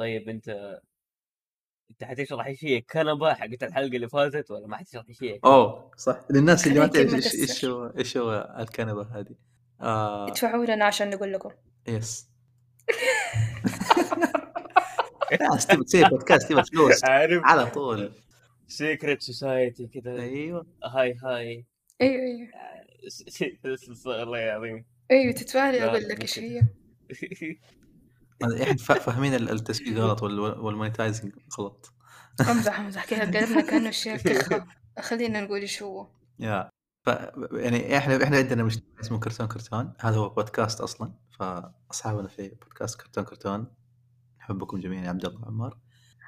طيب أنت أنت حتشرح شيء الكنبة حقت الحلقة اللي فاتت ولا ما حتشرح شيء؟ اوه صح. للناس اللي ما تعرف إيش. إيش هو إيش هو الكنبة هذه. آه. ادفعوا لنا عشان نقول لكم. yes. خلاص تبغى تسوي بودكاست تبغى فلوس عارف. على طول. secret society كذا أيوه. هاي هاي. أيوه أيوه. الله العظيم. أيوه تدفع لي أقول لك إيش. هي. إحنا فا- فاهمين ال- التسويق غلط وال- وال monetizing غلط. امزح امزح كذا قلبنا كأنه الشيء كخه خلينا نقول إيش هو. yeah ف يعني إحنا إحنا عندنا مجتمع اسمه كرتون كرتون. هذا هو بودكاست أصلا. فأصحابنا في بودكاست كرتون كرتون. نحبكم جميعا يا عبد الله وعمار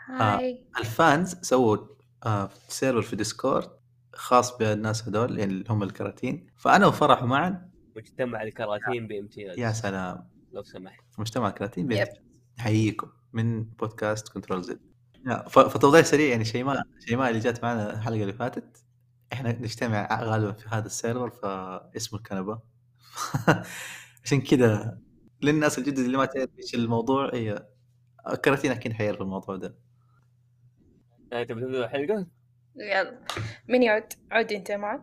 hi. ال fans سووا آه server في ديسكورد خاص بالناس هذول يعني اللي هم الكراتين. فأنا وفرح معا. مجتمع الكراتين بامتياز. يا سلام. لو سمحت. مجتمع الكراتين yep. بيت نحييكم من بودكاست كنترول زد. فتوضيح سريع يعني شيماء شيماء اللي جات معنا الحلقة اللي فاتت إحنا نجتمع غالبا في هذا ال server فاسمه الكنبة. عشان كذا للناس الجدد اللي ما تعرف إيش الموضوع هي كراتين أكيد حيعرف الموضوع ده. آه، تبي تبدا الحلقة؟ يلا. مين يعد؟ عد أنت معك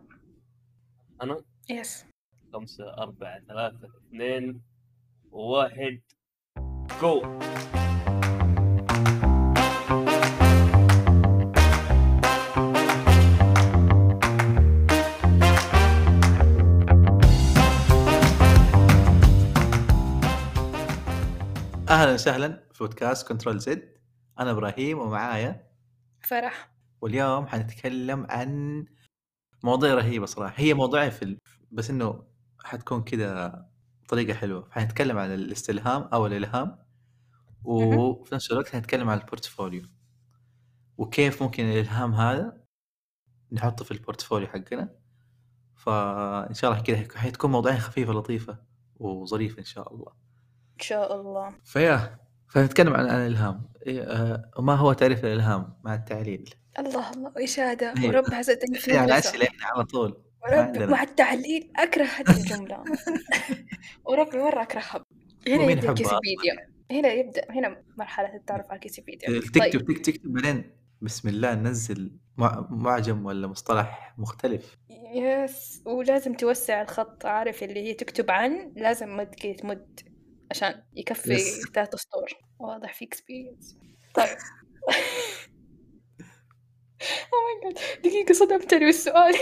أنا؟ يس خمسة أربعة ثلاثة اثنين. واحد جو. أهلا وسهلا في بودكاست كنترول زد. أنا إبراهيم ومعايا فرح. واليوم حنتكلم عن مواضيع رهيبة صراحة. هي مواضيع في ال... بس إنه حتكون كذا طريقه حلوة. حنتكلم عن الاستلهام أو الإلهام وفي نفس الوقت حنتكلم عن ال portfolio. وكيف ممكن الإلهام هذا نحطه في ال portfolio حقنا. فإن شاء الله كذا حتكون مواضيع خفيفه لطيفه وظريفه إن شاء الله. إن شاء الله. فيا فنتكلم عن الإلهام. إيه، آه، ما هو تعريف الإلهام مع التعليل؟ الله الله هذا أيوة. ورب حسيتني في يعني المدرسة. أسئلة إحنا على طول. وربي. مع التعليل أكره هذه الجملة. وربي مرة أكرهها. هنا يحبها؟ كيسيبيديا. هنا يبدأ هنا مرحلة التعرف على كيسيبيديا. تكتب طيب. تكتب بعدين. بسم الله ننزل مع- معجم ولا مصطلح مختلف؟ yes ولازم توسع الخط عارف اللي هي تكتب عن لازم مد كذا تمد عشان يكفي. ثلاث سطور واضح في experience طيب. my God دقيقة صدمتني بالسؤال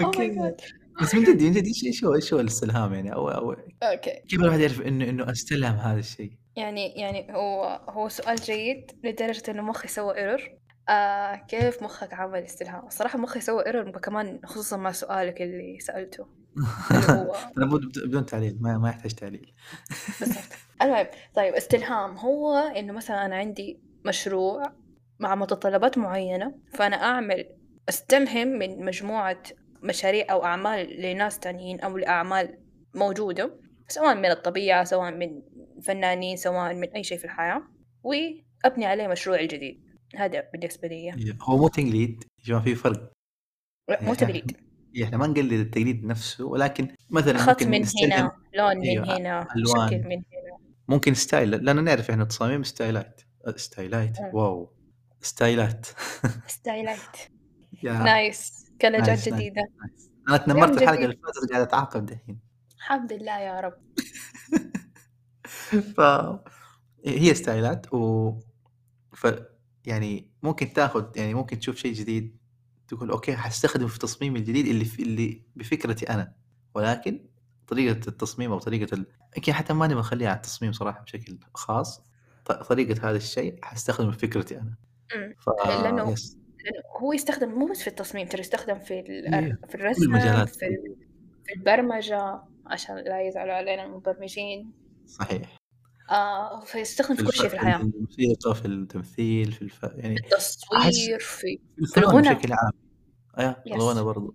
oh my God بس من جد من جد إيش إيش هو إيش هو الاستلهام يعني أو أو okay كيف الواحد يعرف انه انه استلهم هذا الشيء؟ يعني يعني هو هو سؤال جيد. لدرجة إنه مخي سوى error آه كيف مخك عمل استلهام؟ الصراحة مخي سوى ايرور كمان خصوصا مع سؤالك اللي سألته. أنا بدون تعليل ما, ما يحتاج تعليل. المهم طيب استلهام هو إنه مثلا أنا عندي مشروع مع متطلبات معينة فأنا أعمل أستلهم من مجموعة مشاريع أو أعمال لناس تانيين أو لأعمال موجودة سواء من الطبيعة سواء من فنانين سواء من أي شيء في الحياة وأبني عليه مشروع الجديد. هذا بالنسبة لي. هو مو تقليد. يا جماعة في فرق. مو تقليد. إيه، إحنا ما نقلد التقليد نفسه ولكن مثلا خط ممكن من هنا لون من أيوة، هنا ألوان. شكل من هنا. ممكن style لأن نعرف إحنا تصاميم ستايلات. ستايلات مم. wow. ستايلات yeah. nice. nice. جديدة. أنا تنمرت الحلقة. اللي فاتت قاعد أتعاقب دحين. الحمد لله يا رب. ف هي ستايلات و ف يعني ممكن تاخذ يعني ممكن تشوف شيء جديد. تقول okay حستخدمه في تصميمي الجديد اللي في اللي بفكرتي أنا. ولكن طريقة التصميم أو طريقة ال... يمكن حتى ماني بخليها على التصميم صراحة بشكل خاص. طريقة هذا الشيء حستخدمه في فكرتي أنا مم. ف لأنه- yes هو يستخدم مو بس في التصميم ترى يستخدم في إيه، في الرسم المجالات. في, في البرمجة عشان لا يزعلوا علينا المبرمجين صحيح آه فيستخدم في كل شيء في الحياة الموسيقى في التمثيل في الف... يعني التصوير في في الغنى. بشكل عام أيوه. الغنى برضو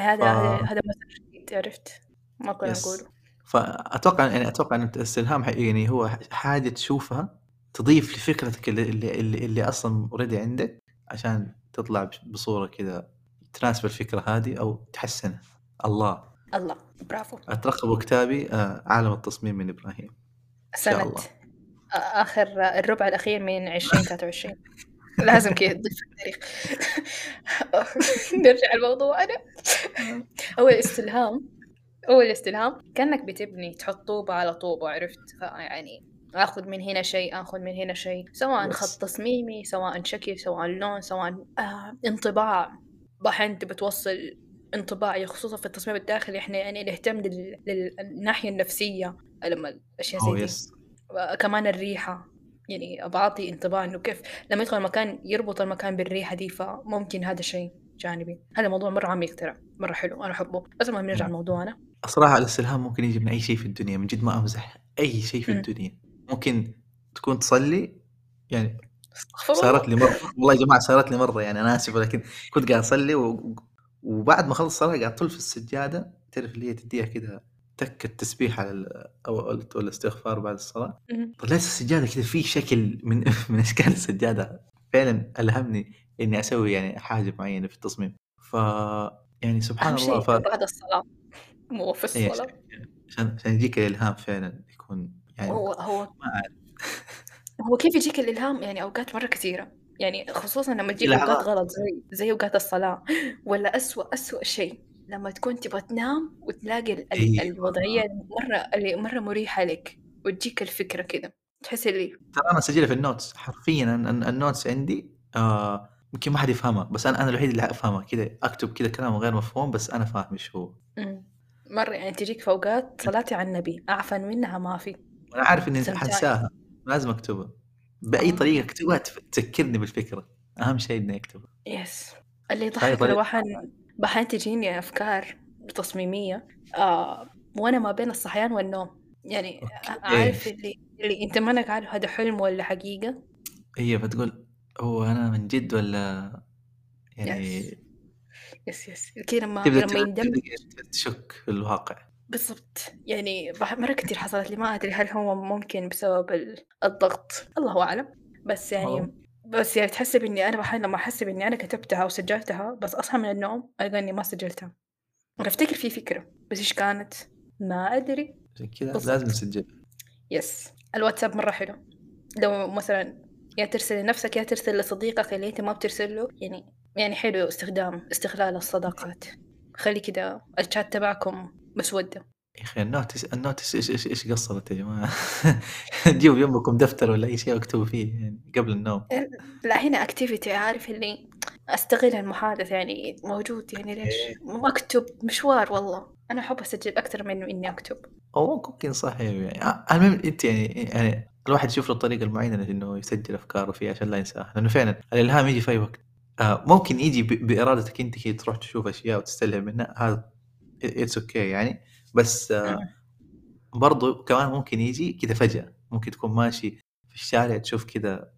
هذا ف- هذا مثل جديد عرفت ما كنا. نقوله فأتوقع يعني أتوقع إن الإستلهام يعني هو حاجة تشوفها تضيف لفكرتك اللي اللي, اللي, اللي أصلا اوريدي عندك عشان تطلع بصورة كذا تناسب الفكرة هذه أو تحسنها. الله. الله. برافو. اترقبوا كتابي آه، عالم التصميم من إبراهيم. الله. آ آخر الربع الأخير من 2023 لازم كذا تضيف التاريخ. نرجع لموضوعنا هو الاستلهام هو الاستلهام. كأنك بتبني تحط طوبة على طوبة عرفت؟ فيعني آخذ من هنا شيء آخذ من هنا شيء. سواء. خط تصميمي سواء شكل سواء لون سواء آه انطباع. بح أنت بتوصل انطباعي خصوصا في التصميم الداخلي. إحنا يعني نهتم لل... للناحية النفسية. لما الأشياء أوه زي دي. يس. كمان الريحة. يعني بعطي انطباع إنه كيف لما يدخل المكان يربط المكان بالريحة دي فممكن هذا شيء جانبي. هذا موضوع مرة عميق ترى مرة حلو أنا أحبه. بس المهم نرجع لموضوعنا. الصراحة الاستلهام ممكن يجي من أي شيء في الدنيا من جد ما أمزح أي شيء في. الدنيا. ممكن تكون تصلي يعني صارت لي مرة. والله يا جماعة صارت لي مرة يعني أنا آسف ولكن كنت قاعد أصلي و... وبعد ما خلص الصلاة قاعد طول في السجادة. تعرف اللي هي تديها كذا تك التسبيح على ال... أو الاستغفار بعد الصلاة؟ مم. طلعت السجادة كذا في شكل من من أشكال السجادة. فعلا ألهمني إني أسوي يعني حاجة معينة في التصميم. ف يعني سبحان الله ف... بعد الصلاة مو في إيه، الصلاة. عشان عشان يجيك الإلهام فعلا يكون يعني هو هو ما أعرف. هو كيف يجيك الإلهام؟ يعني أوقات مرة كثيرة. يعني خصوصا لما تجيك لحظات. أوقات غلط زي زي أوقات الصلاة. ولا أسوأ أسوأ شيء لما تكون تبغى تنام وتلاقي ال- ال- أيوة. الوضعية مرة اللي مرة مريحة لك وتجيك الفكرة كذا تحس اللي ترى أنا اسجلها في ال notes. حرفيا أن- أن- ال notes عندي آه يمكن ما حد يفهمها بس أنا أنا الوحيد اللي أفهمها. كذا أكتب كذا كلام غير مفهوم بس أنا فاهم إيش هو. مم. مرة يعني تجيك في أوقات صلاتي على النبي. أعفن منها ما في. وأنا عارف إني. حنساها. لازم أكتبها. بأي. طريقة اكتبها تذكرني بالفكرة. أهم شيء إني أكتبها. yes اللي هاي يضحك طريقة- أو أحيان تجيني أفكار تصميمية. آه وأنا ما بين الصحيان والنوم. يعني okay. عارف اللي اللي أنت مانك عارف هذا حلم ولا حقيقة؟ هي فتقول هو أنا من جد ولا يعني yes yes yes كذا لما لما يندمج تشك في الواقع. بالضبط. يعني مرة كتير حصلت لي ما أدري هل هو ممكن بسبب ال- الضغط. الله أعلم. بس يعني أوه. بس يعني تحسب إني أنا بحين لما أحسب إني أنا كتبتها وسجلتها بس أصحى من النوم ألقى إني ما سجلتها. أنا أفتكر في فكرة بس إيش كانت؟ ما أدري. عشان كذا. لازم نسجل يس الواتساب مرة حلو. لو مثلا يا ترسل لنفسك يا ترسل لصديقك اللي أنت ما بترسل له. يعني يعني حلو استخدام استغلال الصداقات. خلي كده الشات تبعكم مسودة يا أخي ال notes ال notes إيش إيش إيش قصرت يا جماعة؟ جيبوا جنبكم دفتر ولا أي شيء واكتبوا فيه يعني قبل النوم. لا هنا activity عارف اللي أستغل المحادثة يعني موجود يعني ليش؟ ما اكتب مشوار والله. أنا أحب أسجل أكثر من إني أكتب. أو ممكن صح يعني. المهم أنت يعني يعني الواحد يشوف له الطريقة المعينة إنه يسجل أفكاره فيها عشان لا ينساها. لأنه فعلا الإلهام يجي في أي وقت. آه ممكن يجي بإرادتك أنت كذا تروح تشوف أشياء وتستلهم منها. هذا it's okay يعني. بس آه برضو كمان ممكن يجي كذا فجأة ممكن تكون ماشي في الشارع تشوف كذا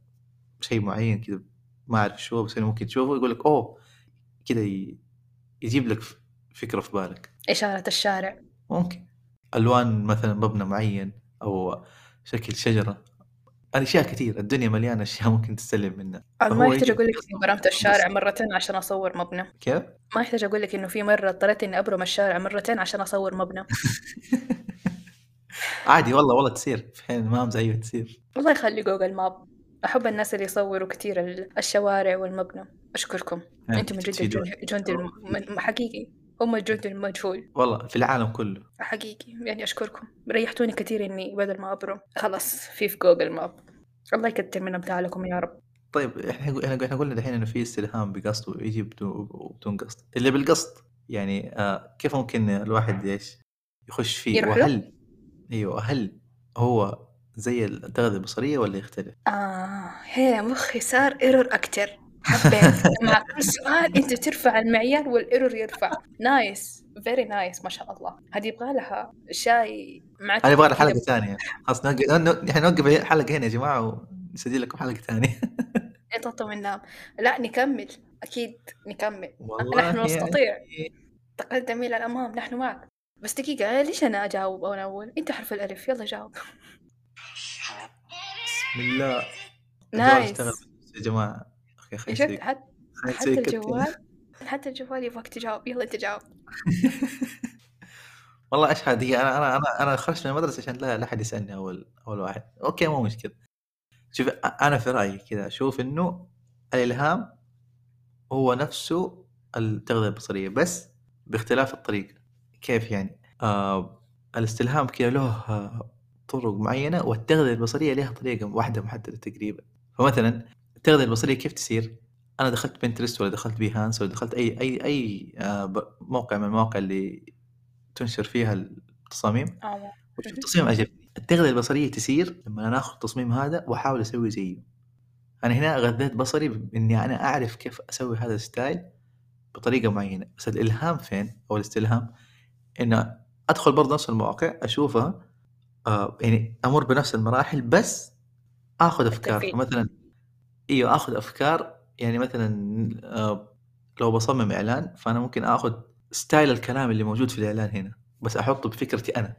شيء معين كذا ما أعرف شو بس ممكن تشوفه يقول لك اوه كذا يجيب لك فكرة في بالك. إشارة الشارع. ممكن. ألوان مثلا مبنى معين أو شكل شجرة أشياء كثير الدنيا مليانة أشياء ممكن تستلهم منها. ما يحتاج أقول لك اني برمت الشارع مرتين عشان أصور مبنى. كيف؟ ما يحتاج أقول لك إنه في مرة اضطريت إني أبرم الشارع مرتين عشان أصور مبنى. عادي والله والله تصير. في حين ما أيوه تصير. الله يخلي Google Map. أحب الناس اللي يصوروا كثير ال- الشوارع والمبنى. أشكركم. أنتم من جد الم- حقيقي. هم الجند المجهول. والله في العالم كله. حقيقي. يعني أشكركم. ريحتوني كثير إني بدل ما أبرم. خلاص في في Google Map الله يكتر من أمثالكم يا رب. طيب إحنا إحنا قلنا دحين إنه في استلهام بقصد ويجي بدون قصد. اللي بالقصد يعني آه كيف ممكن الواحد إيش يخش فيه؟ وهل إيوه هل هو زي التغذية البصرية ولا يختلف؟ آه هنا مخي صار error أكتر. حبيت. مع كل سؤال أنت ترفع المعيار وال error يرفع. nice very nice ما شاء الله. هذه يبغى لها شاي مع أنا أبغى حلقة ثانية. خلاص نوقف إحنا نوقف الحلقة هنا يا جماعة ونسجل لكم حلقة ثانية. طاطا وننام لا نكمل. أكيد نكمل. نحن نستطيع. يعني تقدم إلى الأمام. نحن معك. بس دقيقة ليش أنا أجاوب أنا أول؟ أنت حرف الألف. يلا جاوب. بسم الله. nice يا جماعة. okay خلينا شفت حتى حتى. الجوال حتى الجوال يبغاك تجاوب. يلا انت جاوب والله إيش هذه أنا أنا أنا أنا خرجت من المدرسة عشان لا لا احد يسألني أول أول واحد. أوكي مو مشكلة. شوف أنا في رأيي كذا أشوف إنه الإلهام هو نفسه التغذية البصرية بس باختلاف الطريقة. كيف يعني؟ آه الاستلهام كذا له آه، طرق معينة والتغذية البصرية لها طريقة واحدة محددة تقريبا. فمثلا التغذيه البصريه كيف تصير؟ أنا دخلت Pinterest ولا دخلت Behance ولا دخلت اي اي أي آه، موقع من المواقع اللي تنشر فيها التصاميم. آه. وشوف تصميم عجبني التغذيه البصرية تصير لما أنا آخذ التصميم هذا وأحاول أسوي زيه. أنا هنا غذيت بصري بإني أنا أعرف كيف أسوي هذا ال style بطريقة معينة. بس الإلهام فين؟ أو الاستلهام؟ انه أدخل برضه نفس المواقع أشوفها آه يعني أمر بنفس المراحل بس آخذ أفكار. مثلا أيوه آخذ أفكار. يعني مثلا آه لو بصمم إعلان فأنا ممكن آخذ style الكلام اللي موجود في الإعلان هنا بس أحطه بفكرتي أنا.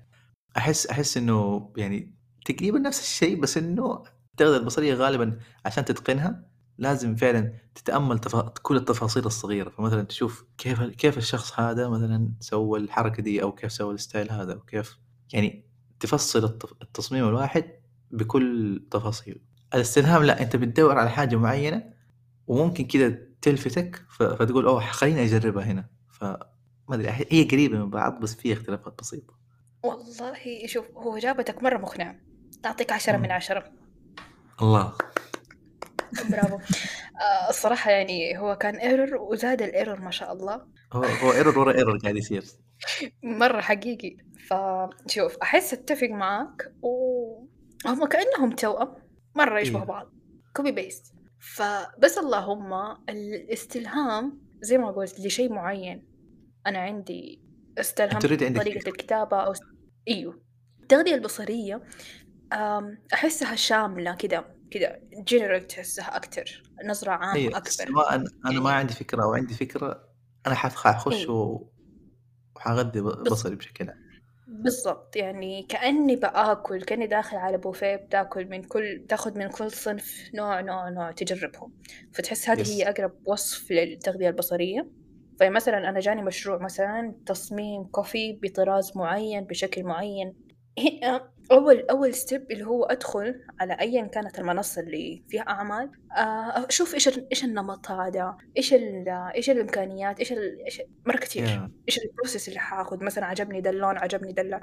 أحس أحس إنه يعني تقريبا نفس الشيء بس إنه التغذيه البصرية غالبا عشان تتقنها لازم فعلا تتأمل تف... كل التفاصيل الصغيرة. فمثلا تشوف كيف كيف الشخص هذا مثلا سوى الحركة دي أو كيف سوى ال style هذا أو كيف يعني تفصل التص- التصميم الواحد بكل تفاصيله. الاستلهام لا انت بتدور على حاجة معينة وممكن كذا تلفتك. فتقول أوه خليني أجربها هنا. ف ما أدري هي قريبة من بعض بس في اختلافات بسيطة. والله شوف هو إجابتك مرة مقنعة. أعطيك عشرة من. عشرة. الله. برافو. آه الصراحة يعني هو كان error وزاد ال error ما شاء الله. هو هو error ورا error قاعد يصير. مرة حقيقي. فشوف أحس أتفق معاك وهم كأنهم توأم. مرة يشبهوا إيه. بعض. copy paste فبس اللهم الاستلهام زي ما قلت لشيء معين. أنا عندي استلهم عندك طريقة فكرة. الكتابة أو إيوه. التغذية البصرية أم، أحسها شاملة كده كده. جنرال تحسها أكتر. نظرة عامة أيوه أكبر. سواء أنا ما عندي فكرة أو عندي فكرة أنا حخ- حخش إيه. و- وحغذي بصري بشكل عام. بالضبط يعني كأني بآكل كأني داخل على بوفيه بتاكل من كل بتاخذ من كل صنف نوع نوع نوع تجربهم. فتحس هذه yes. هي أقرب وصف للتغذية البصرية. فمثلا أنا جاني مشروع مثلا تصميم coffee بطراز معين بشكل معين. هنا أول أول step اللي هو أدخل على أيا كانت المنصة اللي فيها أعمال آه، أشوف إيش ال- إيش النمط هذا إيش ال- إيش الإمكانيات إيش ال- إيش مرة كتير يا. إيش البروسيس اللي حاخذ مثلا عجبني ده اللون عجبني ده اللون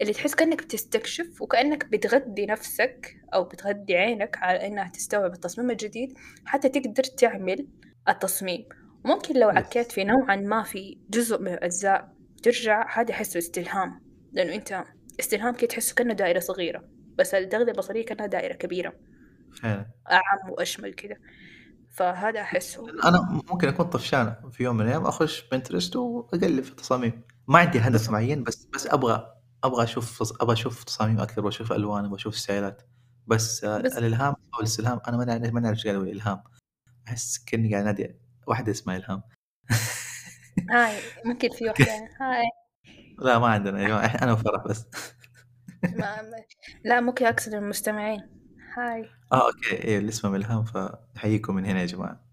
اللي تحس كأنك بتستكشف وكأنك بتغذي نفسك أو بتغذي عينك على إنها تستوعب التصميم الجديد حتى تقدر تعمل التصميم ممكن لو Yes. عكيت في نوعا ما في جزء من الأجزاء ترجع هذا احسه استلهام لأنه أنت استلهام كده تحسه كأنه دائرة صغيرة بس التغذيه البصرية كأنها دائرة كبيرة. فعلا أعم وأشمل كده. فهذا أحسه. أنا ممكن أكون طفشان في يوم من الأيام أخش بنترست وأقلب في التصاميم. ما عندي هدف. معين بس بس أبغى أبغى أشوف أبغى أشوف تصاميم أكثر وأشوف ألوان وأشوف ستايلات. بس, بس- الإلهام أو الاستلهام أنا ما نعرف ما قاعد أقول إلهام. أحس كأني قاعد انادي واحدة اسمها إلهام. هاي ممكن في واحدة. هاي. لا ما عندنا. يا جماعة إحنا- أنا وفرح بس. ما لا ممكن أقصد المستمعين. هاي. آه أوكي. إيه اللي اسمه الهام فنحييكم من هنا يا جماعة.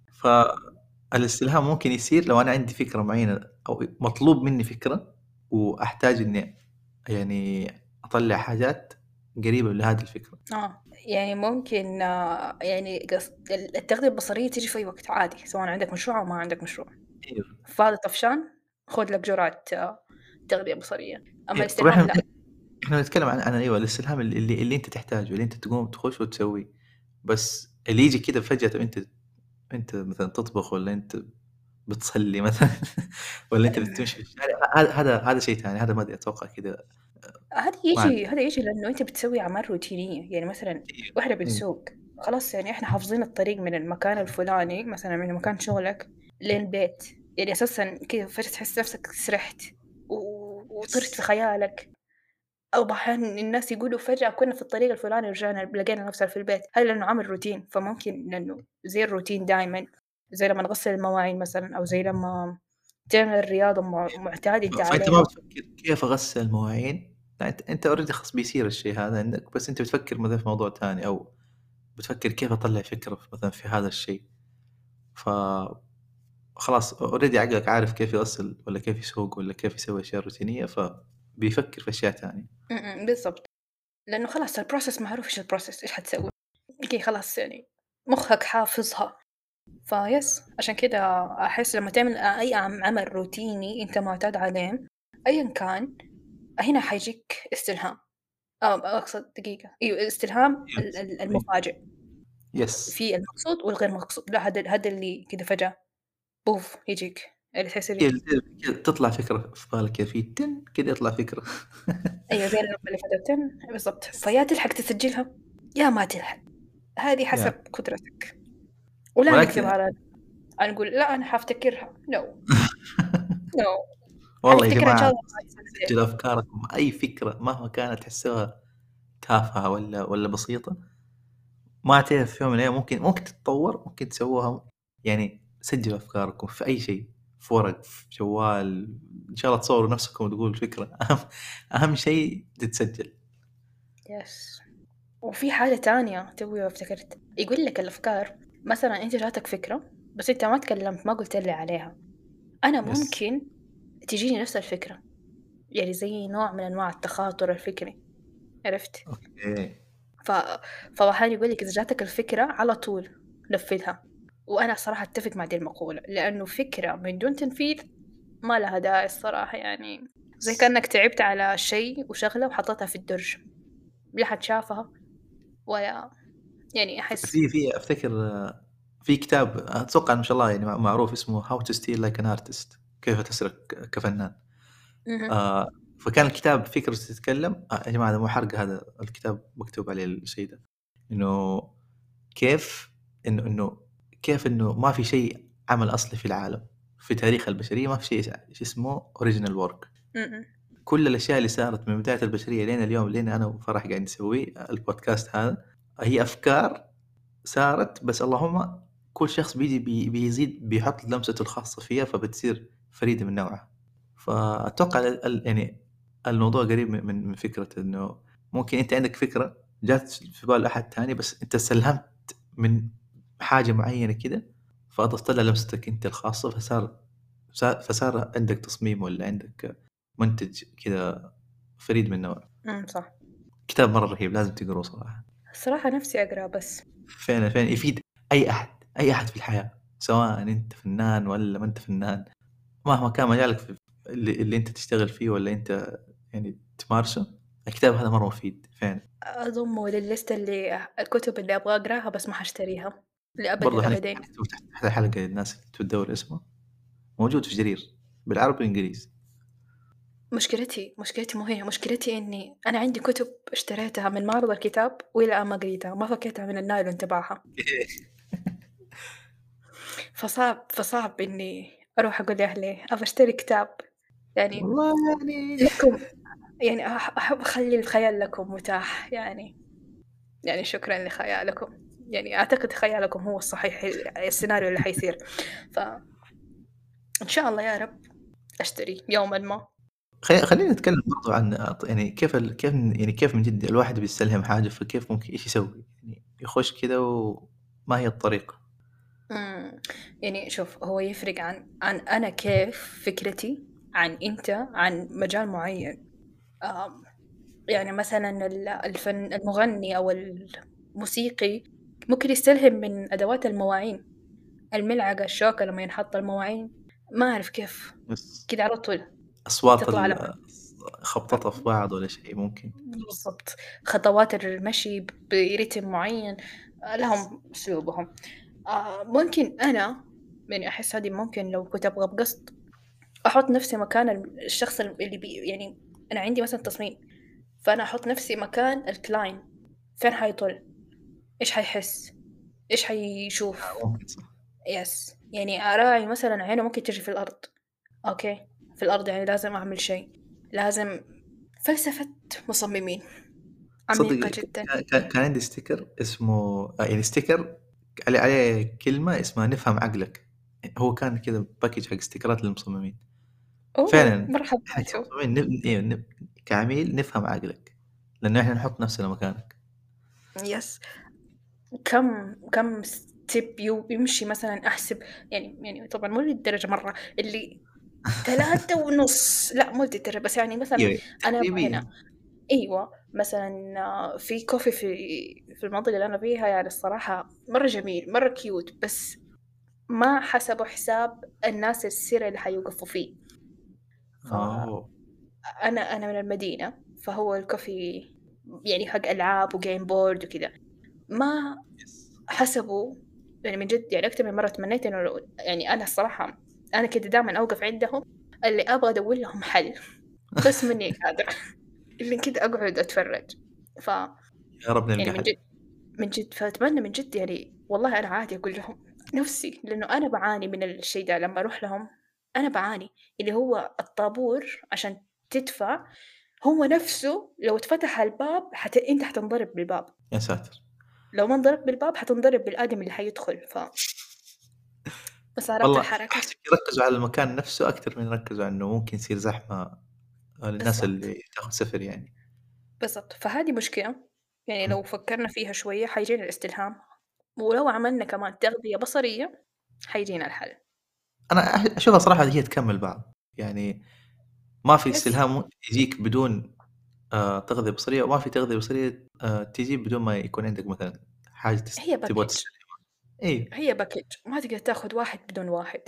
فالاستلهام ممكن يصير لو أنا عندي فكرة معينة أو مطلوب مني فكرة وأحتاج إني يعني أطلع حاجات قريبة لهذه الفكرة. آه يعني ممكن آه، يعني التغذية البصرية تيجي في أي وقت عادي سواء عندك مشروع أو ما عندك مشروع. أيوه. فاضي طفشان خذ لك جرعة آه، أما إيه، طب الاستلهام لا. إحنا نتكلم عن عن أيوه الاستلهام اللي, اللي, اللي أنت تحتاجه اللي أنت تقوم تخش وتسويه. بس اللي يجي كده فجأة انت أنت مثلا تطبخ ولا أنت بتصلي مثلا؟ ولا أنت بتمشي في الشارع؟ هذا هذا هذا شيء ثاني هذا ما أدري أتوقع كده. هذا يجي هذا يجي لأنه أنت بتسوي أعمال روتينية. يعني مثلا إيه. وإحنا إيه. بنسوق. خلاص يعني إحنا حافظين الطريق من المكان الفلاني مثلا من مكان شغلك للبيت. يعني أساسا كذا فجأة تحس نفسك سرحت. و- وطرت في خيالك. أو أحيانا الناس يقولوا فجأة كنا في الطريق الفلاني ورجعنا لقينا نفسنا في البيت. هذا لأنه عامل روتين؟ فممكن لأنه زي الروتين دائما زي لما نغسل المواعين مثلا أو زي لما تعمل رياضة مع- معتاد انت فأنت ما بتفكر كيف أغسل المواعين؟ لا أنت أنت اوريدي خلاص بيصير الشيء هذا عندك بس أنت بتفكر مثلا في موضوع ثاني أو بتفكر كيف أطلع فكرة في- مثلا في هذا الشيء. ف خلاص already عقلك عارف كيف يغسل ولا كيف يسوق ولا كيف يسوي أشياء روتينية ف بيفكر في أشياء ثانية بالضبط. لأنه خلاص ال process معروف إيش ال process إيش حتسوي. okay خلاص يعني مخك حافظها. ف yes عشان كده أحس لما تعمل عم- عمل روتيني أنت معتاد عليه أيا كان هنا حيجيك استلهام. أه أقصد دقيقة. أيوة استلهام ال- ال- المفاجئ. yes في المقصود والغير مقصود. لا هذا هذا اللي كذا فجأة. بوف يجيك اللي تحس تطلع فكرة في بالك كذا في تن كده يطلع فكرة. أيوه زي اللي فاتت بالضبط. فيا تلحق تسجلها؟ يا ما تلحق. هذه حسب قدرتك. ولا ولكن- نكذب على نقول لا أنا حفتكرها no no والله يا جماعة. سجل أفكاركم اي فكرة مهما كانت تحسوها تافهة ولا ولا بسيطة. ما تعرف في يوم من الأيام ممكن ممكن تتطور ممكن تسووها يعني سجلوا أفكاركم في أي شيء في ورق في جوال إن شاء الله تصوروا نفسكم وتقولوا الفكرة أهم أهم شيء تتسجل. يس وفي حاجة تانية توي افتكرت. يقول لك الأفكار مثلا أنت جاتك فكرة بس أنت ما تكلمت ما قلت لي عليها. أنا yes. ممكن تجيني نفس الفكرة. يعني زي نوع من أنواع التخاطر الفكري. عرفت؟ okay. ف... فوحان يقول لك إذا جاتك الفكرة على طول نفذها. وأنا صراحة أتفق مع دي المقولة لأنه فكرة من دون تنفيذ ما لها داعي الصراحة يعني. زي كأنك تعبت على شيء وشغلة وحطيتها في الدرج. لا حد شافها ولا يعني أحس في في أفتكر آه، في كتاب أتوقع ما شاء الله يعني معروف اسمه How to Steal Like an Artist كيف تسرق كفنان. آه فكان الكتاب فكرة تتكلم. آه يا جماعة هذا مو حرق هذا الكتاب مكتوب عليه الشيء ده. إنه كيف إنه إنه كيف إنه ما في شيء عمل أصلي في العالم في تاريخ البشرية ما في شيء شيء اسمه original work. كل الأشياء اللي صارت من بداية البشرية لين اليوم لين أنا وفرح قاعد نسويه البودكاست هذا هي أفكار صارت بس اللهم كل شخص بيجي بي بيزيد بيحط لمسته الخاصة فيها فبتصير فريدة من نوعها فأتوقع يعني الموضوع قريب من- من من فكرة إنه ممكن أنت عندك فكرة جات في بال أحد ثاني بس أنت سلمت من حاجة معينة كده فاضفت لها لمستك أنت الخاصة فصار صار- فصار عندك تصميم ولا عندك منتج كذا فريد من نوعه. م، صح. كتاب مرة رهيب لازم تقروه صراحة. الصراحة نفسي أقرأ بس. فعلا فعلا يفيد أي أحد أي أحد في الحياة سواء أنت فنان ولا ما أنت فنان. مهما كان مجالك اللي, اللي أنت تشتغل فيه ولا أنت يعني تمارسه الكتاب هذا مرة مفيد فعلا أضمه للليستة اللي الكتب اللي أبغى أقرأها بس ما حشتريها. لأبد برضه الأبدين. تحت للناس اللي تدور اسمه؟ موجود في جرير بالعربي والانجليزي مشكلتي مشكلتي مو هي مشكلتي إني أنا عندي كتب اشتريتها من معرض الكتاب وإلى الآن ما قريتها ما فكيتها من النايلون تبعها. فصعب فصعب إني أروح أقول لأهلي أبغى أشتري كتاب. يعني والله يعني لكم يعني أح- أحب أخلي الخيال لكم متاح يعني. يعني شكرا لخيالكم. يعني أعتقد خيالكم هو الصحيح السيناريو اللي حيصير. ف إن شاء الله يا رب أشتري يوما ما. خلينا نتكلم برضو عن يعني كيف ال... كيف يعني كيف من جد الواحد بيستلهم حاجة فكيف ممكن إيش يسوي؟ يعني يخش كذا وما هي الطريقة. مم. يعني شوف هو يفرق عن عن أنا كيف فكرتي عن أنت عن مجال معين. يعني مثلا ال- الفن المغني أو الموسيقي ممكن يستلهم من أدوات المواعين. الملعقة الشوكة لما ينحط المواعين. ما أعرف كيف. كده على طول. أصوات تطلع ال... خبطتها في بعض ولا شيء ممكن. بالضبط. خطوات المشي برتم معين. لهم أسلوبهم. آه، ممكن أنا يعني أحس هذه ممكن لو كنت أبغى بقصد أحط نفسي مكان الشخص اللي بي يعني أنا عندي مثلا تصميم. فأنا أحط نفسي مكان ال client. فين حيطل؟ إيش حيحس؟ إيش حيشوف؟ yes يعني أراعي مثلا عينه ممكن تجي في الأرض. okay؟ في الأرض يعني لازم أعمل شيء. لازم فلسفة مصممين. عميقة جدا. كان- عندي sticker اسمه آه، يعني sticker عليه عليه كلمة اسمها نفهم عقلك. هو كان كذا package حق ستيكرات للمصممين. أوه فعلاً. مرحبا. إيه،. كعميل نفهم عقلك. لأنه إحنا نحط نفسنا مكانك. yes كم كم step يمشي مثلا أحسب يعني يعني طبعا مو للدرجة مرة اللي ثلاثة ونص. لا مو للدرجة بس يعني مثلا أيوه أنا تقريبا هنا. أيوة مثلا في coffee في في المنطقة اللي أنا فيها يعني الصراحة مرة جميل مرة cute بس ما حسبوا حساب الناس السيرة اللي حيوقفوا فيه. أوه. أنا أنا من المدينة فهو الكوفي يعني حق ألعاب وجيم بورد وكذا ما حسبوا يعني من جد يعني أكثر من مرة تمنيت لو- يعني أنا الصراحة أنا كده دائما أوقف عندهم اللي أبغى أدور لهم حل بس مني قادر. اللي كده أقعد أتفرج. ف يا رب يعني نلقى من حل. جد من جد فأتمنى من جد يعني والله أنا عادي أقول لهم نفسي لأنه أنا بعاني من الشيء ده. لما أروح لهم أنا بعاني. اللي هو الطابور عشان تدفع هو نفسه لو اتفتح الباب حت... أنت حتنضرب بالباب. يا ساتر. لو ما انضرب بالباب حتنضرب بالآدم اللي حيدخل ف والله الحركة احس يركزوا على المكان نفسه أكثر من يركزوا على إنه ممكن يصير زحمة للناس. اللي تاخذ سفر يعني بالضبط فهذه مشكلة يعني. لو فكرنا فيها شوية حيجينا الاستلهام ولو عملنا كمان تغذية بصرية حيجينا الحل أنا أح- أشوفها صراحة هي تكمل بعض يعني ما في. استلهام يجيك بدون آه تغذية بصرية. وما في تغذية بصرية آه تجي بدون ما يكون عندك مثلا حاجة تست... هي تبغى package تستلهمها اي هي package ما تقدر تاخذ واحد بدون واحد.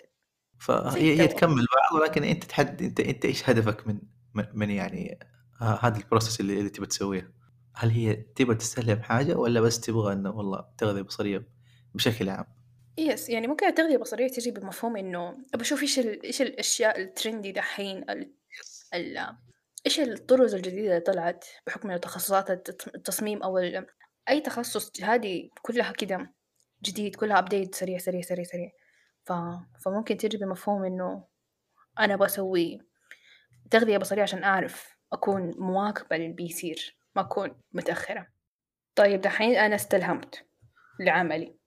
فهي هي الدواء. تكمل بعض ولكن أنت تحدد أنت أنت إيش هدفك من من من يعني آه هذا ال process اللي, اللي تبغى تسويه؟ هل هي تبغى تستلهم حاجة ولا بس تبغى إنه والله تغذية بصرية بشكل عام؟ yes يعني ممكن التغذية البصرية تجي بمفهوم إنه بشوف إيش ال... إيش الأشياء الترندي دحين ال... ال... إيش الطرز الجديدة اللي طلعت بحكم إنه تخصصات الت- التصميم أو. أي تخصص هذه كلها كده جديد كلها update سريع سريع سريع سريع ف... فممكن تجي بمفهوم إنه أنا بسوي تغذية بصرية عشان أعرف أكون مواكبة للي بيصير ما أكون متأخرة طيب دحين أنا استلهمت لعملي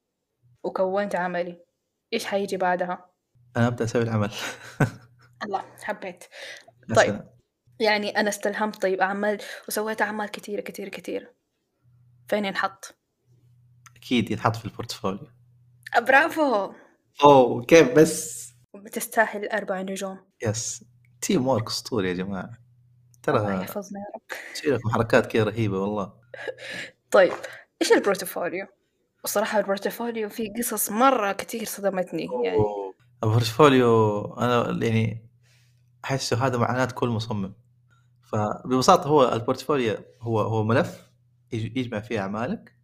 وكونت عملي إيش حيجي بعدها؟ أنا ابدا أسوي العمل الله حبيت طيب. يعني أنا استلهمت طيب أعمال وسويت أعمال كثيرة كثيرة كثيرة فين ينحط؟ أكيد ينحط في ال portfolio. bravo. أوه كيف بس؟ بتستاهل أربع نجوم. yes. teamwork أسطوري يا الله ترى يحفظنا يا رب. تسوي لكم حركات كذا رهيبة والله. طيب إيش ال portfolio؟ وصراحة ال portfolio فيه قصص مرة كثير صدمتني يعني. أوه. ال portfolio أنا يعني أحسه هذا معناه كل مصمم. فببساطة هو ال portfolio هو هو ملف يج- يجمع فيه أعمالك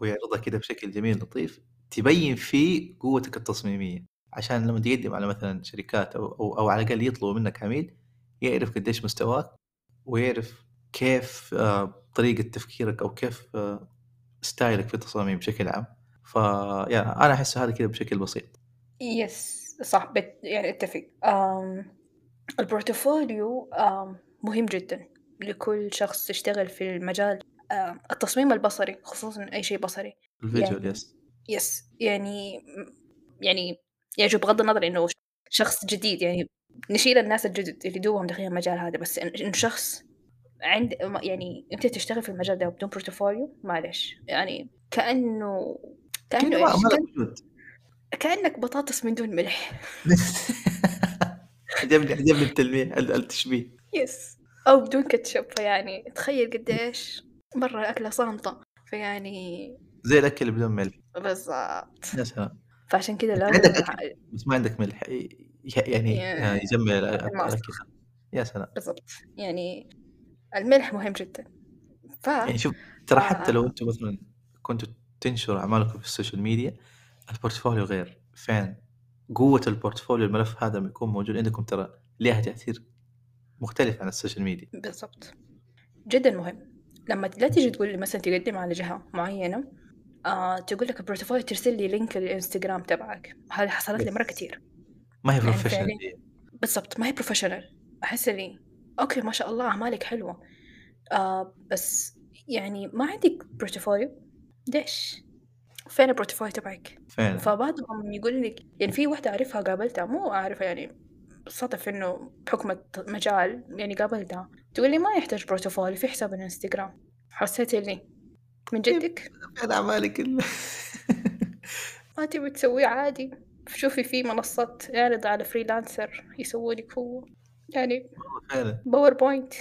ويعرضها كده بشكل جميل لطيف تبين فيه قوتك التصميمية. عشان لما تقدم على مثلا شركات أو أو, أو على الأقل يطلبوا منك عميل يعرف قديش مستواك ويعرف كيف آه، طريقة تفكيرك أو كيف آه، style ك في التصاميم بشكل عام. فيا أنا احس هذا كده بشكل بسيط. yes صح بت يعني أتفق. أم ال portfolio أم مهم جدا لكل شخص يشتغل في المجال أم التصميم البصري خصوصا أي شيء بصري. ال visual يعني- يس يس يعني يعني يعني شوف بغض النظر إنه شخص جديد يعني نشيل الناس الجدد اللي دوبهم داخلين المجال هذا بس إن- إنه شخص عند يعني أنت تشتغل في المجال ده بدون portfolio معلش. يعني ما كأن- وجود كأنك بطاطس من دون ملح. عجبني عجبني التلميح ال- التشبيه. يس أو بدون كاتشب فيعني تخيل قديش مرة أكلة صامتة فيعني زي الأكل بدون ملح. بالضبط. يا سلام. فعشان كذا عندك لازم أكل. بس ما عندك ملح. يعني آه، يجمل. الأكل. يا سلام. بالضبط. يعني الملح مهم جدا. ف يعني شوف ترى آه. حتى لو أنتم مثلا كنتوا تنشروا أعمالكم في ال social media ال portfolio غير. فعلا قوة ال portfolio الملف هذا لما يكون موجود عندكم ترى لها تأثير مختلف عن ال social media. بالضبط. جدا مهم. لما لا تيجي تقول لي مثلا تقدم على جهة معينة آه تقول لك ال portfolio ترسل لي link الإنستغرام تبعك. هذه حصلت لي مرة كثير ما هي يعني professional فعليا. بالضبط. ما هي professional أحس لي okay ما شاء الله أعمالك حلوة. آه بس يعني ما عندك portfolio؟ ليش؟ فين ال portfolio تبعك؟ فعلا فبعضهم يقول لك يعني في واحدة أعرفها قابلتها مو أعرفها يعني صدف إنه بحكم المجال يعني قابلتها. تقول لي ما يحتاج portfolio في حساب الإنستغرام. حسيت لي من جدك؟ فين اعمالك ال- ما تبي تسويه عادي؟ شوفي في منصات يعرض على freelancer يسووا لك هو. يعني PowerPoint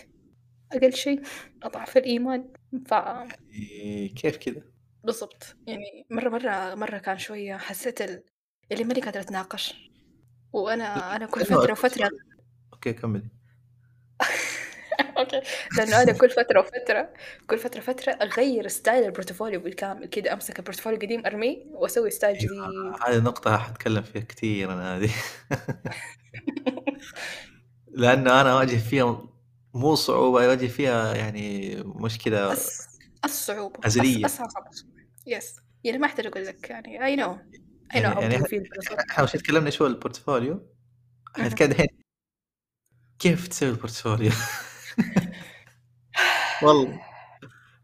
أقل شيء أضعف الإيمان. ف إيه، كيف كذا؟ بالضبط. يعني مرة مرة مرة كان شوية حسيت ال... اللي ماني قادرة أتناقش. وأنا أنا كل فترة وفترة okay كملي. okay. لأنه أنا كل فترة وفترة كل فترة فتره أغير style ال portfolio بالكامل. كذا أمسك ال portfolio القديم أرميه وأسوي style جديد. هذه نقطة حتكلم فيها كثير أنا هذه. لأنه أنا أواجه فيها مو صعوبة أواجه فيها يعني مشكلة أس... الصعوبة أزلية. أصعب yes يعني ما أحتاج أقول لك يعني اي نو اي نو يعني- يعني إحنا- وش تكلمنا شوي ال portfolio حنتكلم الحين كيف تسوي ال portfolio؟ والله.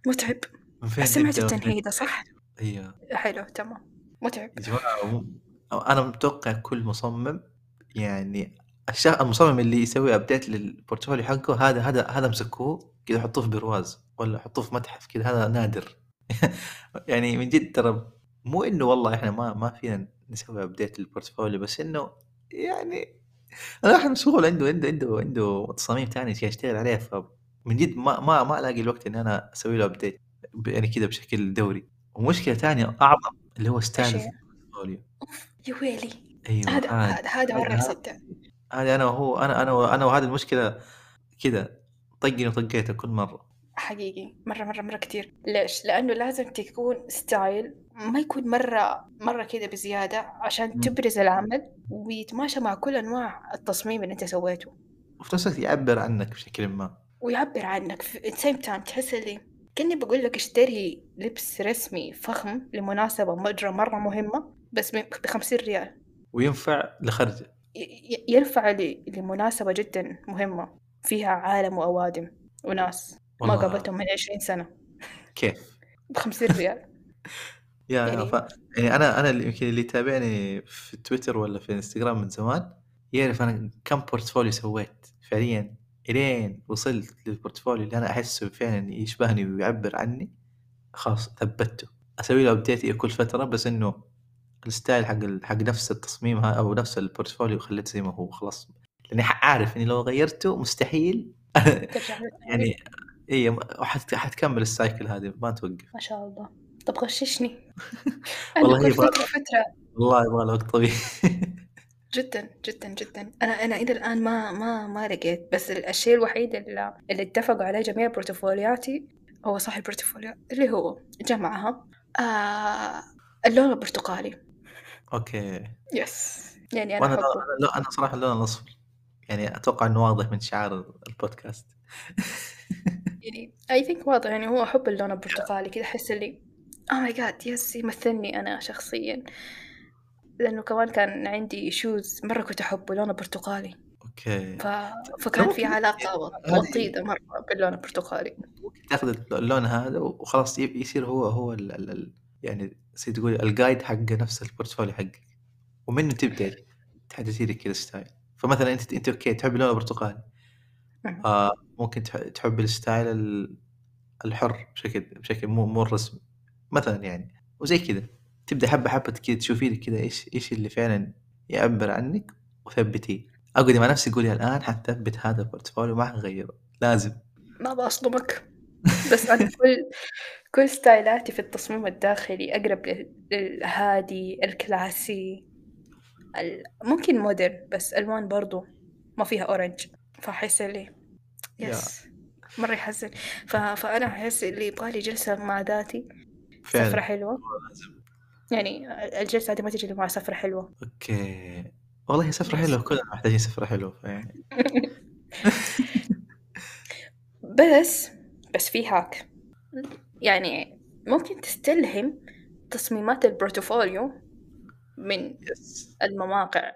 متعب. سمعت التنهيدة صح؟ أيوه. حلو تمام. متعب. يا جماعة مو- أنا متوقع كل مصمم يعني الشخص المصمم اللي يسوي update لل portfolio حقه هذا هذا هذا مسكوه كذا حطوه في برواز. ولا حطوه في متحف كذا هذا نادر. يعني من جد ترى مو إنه والله إحنا ما ما فينا نسوي update لل portfolio بس إنه يعني الواحد مشغول عنده عنده عنده عنده تصاميم ثانية يشتغل عليها فمن جد ما ما ما ألاقي الوقت إني أنا أسوي له update يعني كذا بشكل دوري. ومشكلة ثانية أعظم اللي هو style؟ ال portfolio يا ويلي. أيوه هذا هذا. هذا مرة هذا- أنا وهو أنا أنا أنا وهذه المشكلة كذا طقني وطقيته كل مرة. حقيقي مرة مرة مرة كتير. ليش؟ لأنه لازم تكون style ما يكون مرة مرة كده بزيادة عشان. تبرز العمل ويتماشى مع كل أنواع التصميم اللي أنت سويته. وفي نفس الوقت يعبر عنك بشكل ما. ويعبر عنك. في time تحس اللي كأني بقول لك اشتري لبس رسمي فخم لمناسبة مرة مرة مهمة بس بخمسين ريال. وينفع ي- ينفع لمناسبة جدا مهمة فيها عالم وأوادم وناس. ما قابلتهم من عشرين سنة. كيف؟ بخمسين ريال. يا يعني- ف... يعني أنا أنا يمكن اللي يتابعني في تويتر ولا في إنستغرام من زمان يعرف أنا كم portfolio سويت. فعليا إلين وصلت لل portfolio اللي أنا أحسه فعلا يشبهني ويعبر عني خلاص ثبته أسوي له update كل فترة بس إنه ال style حق ال- حق نفس التصميم أو نفس ال portfolio خليته زي ما هو خلاص. لأني عارف إني لو غيرته مستحيل. يعني اي حت... حتكمل ال cycle هذه ما توقف. ما شاء الله. طب غششني. والله أنا هي فترة فترة والله يبغى له وقت طويل. جدا جدا جدا. أنا أنا إلى الآن ما ما ما لقيت بس الشيء الوحيد اللي, اللي اتفقوا عليه جميع portfolioاتي هو صاحب ال portfolio اللي هو جمعها. آه اللون البرتقالي. okay. Yes يعني أنا وأنا أحبه. أنا أنا صراحة اللون الأصفر. يعني أتوقع إنه واضح من شعار البودكاست. يعني I think واضح يعني هو احب اللون البرتقالي كذا أحس اللي oh my God yes يمثلني أنا شخصيا. لأنه كمان كان عندي shoes مرة كنت أحبه لونه برتقالي. okay. ف... فكان في ممكن- علاقة وطيدة مرة باللون البرتقالي. تأخذ اللون هذا وخلاص يصير هو هو ال ال ال يعني زي تقول ال guide حق نفس ال portfolio حقك. ومنه تبدأ تحدثي لك كذا style فمثلا أنت أنت okay تحب اللون البرتقالي. آه ممكن تح- تحب ال style ال- الحر بشكل بشكل مو مو الرسمي مثلا يعني. وزي كذا. تبدأ حبة حبة كذا تشوفي لك كذا إيش إيش اللي فعلا يعبر عنك وثبتيه. اقعدي مع نفسي قولي الآن حثبت هذا ال portfolio ما حغيره لازم. ما بصدمك. بس أنا كل كل styleاتي في التصميم الداخلي أقرب لل- للهادي ال classy ال- ممكن modern بس ألوان برضو ما فيها orange فاحس اللي yes. مرة يحزن. ف... فأنا أحس اللي يبغالي جلسة مع ذاتي سفرة فعلا حلوة لازم. يعني الجلسة هذه ما تجي مع سفرة حلوة. okay. والله سفرة حلوة. كلنا محتاجين سفرة حلوة يعني بس بس في hack يعني ممكن تستلهم تصميمات ال portfolio من yes. المواقع.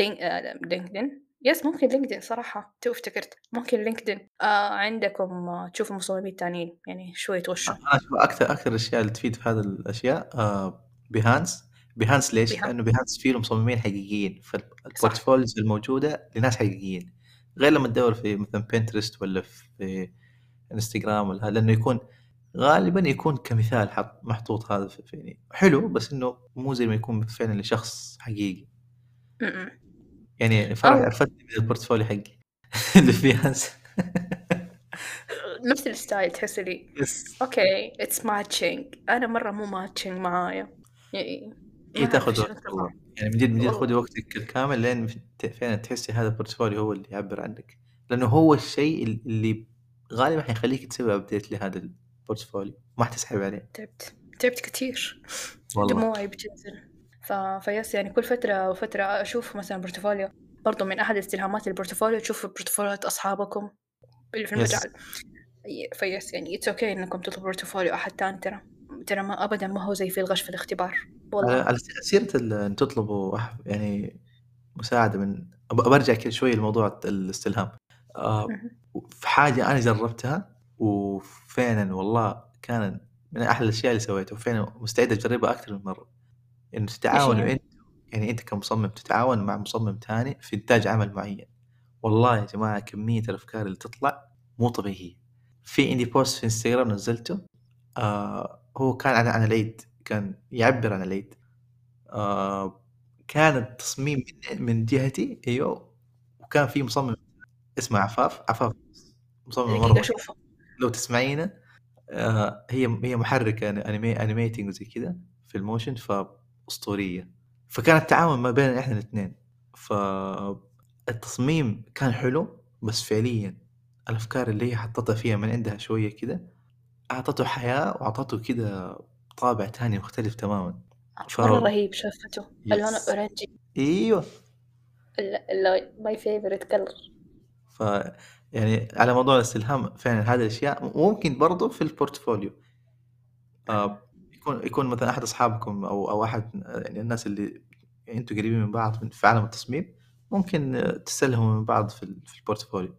آه، LinkedIn. Yes ممكن لينكدين صراحة. تو افتكرت. ممكن لينكدين. آه عندكم آه تشوفوا مصممين تانيين يعني شوية وشوا أنا أشوف أكثر أكثر الأشياء اللي تفيد في هذه الأشياء آه Behance Behance ليش؟ Behance. لأنه Behance فيه مصممين حقيقيين فال portfolios الموجودة لناس حقيقيين. غير لما تدور في مثلا Pinterest ولا في انستغرام ولا هذا لأنه يكون غالبا يكون كمثال حط محطوط هذا في يعني حلو بس إنه مو زي ما يكون فعلا لشخص حقيقي. يعني فرح عرفتني من ال portfolio حقي. اللي فيه نفس ال style تحس لي. Yes okay it's matching أنا مرة مو matching معايا. يعني أعرف تاخذ وقت يعني من جد من جد خذي وقتك الكامل لين فعلا تحسي هذا ال portfolio هو اللي يعبر عنك. لأنه هو الشيء اللي غالبا حيخليك تسوي update لهذا ال portfolio ما حتسحب عليه. تعبت. تعبت كتير. والله. دموعي بتنزل ف... ف yes يعني كل فترة وفترة أشوف مثلا portfolio. برضو من أحد استلهامات ال portfolio تشوف portfolioهات أصحابكم اللي في المجال ي- ف yes يعني it's okay إنكم تطلبوا portfolio أحد تاني. ترى ترى ما ابدا ما هو زي في الغش في الاختبار. على والله على سيرة إن تطلبوا يعني مساعدة من برجع كذا شوي لموضوع الاستلهام. آه، مهم. في حاجة أنا جربتها وفعلا والله كان من أحلى الأشياء اللي سويتها وفعلا مستعد أجربها أكثر من مرة. إيش تتعاونوا هي؟ أنت يعني أنت كمصمم تتعاون مع مصمم تاني في إنتاج عمل معين. والله يا جماعة كمية الأفكار اللي تطلع مو طبيعية. في عندي بوست في انستغرام نزلته آه هو كان عن عن العيد كان يعبر عن العيد. آه كان التصميم من, من جهتي أيوه وكان في مصمم اسمه عفاف عفاف مصمم مره مشهور أشوفه. لو تسمعينه آه هي هي محركة animating وزي كذا في ال motion فاسطوريه فكان التعاون ما بين إحنا الاثنين فالتصميم كان حلو بس فعليا الأفكار اللي هي حطتها فيها من عندها شوية كذا أعطته حياة وأعطته كذا طابع تاني مختلف تماما. ف رهيب شفته اللون yes ال orangeي إيوه. my favorite color ف يعني على موضوع الاستلهام فعلا هذه الأشياء ممكن برضو في ال portfolio آه يكون يكون مثلا أحد أصحابكم أو أو أحد يعني الناس اللي أنتم قريبين من بعض من- في عالم التصميم ممكن تستلهموا من بعض في ال- في ال portfolio.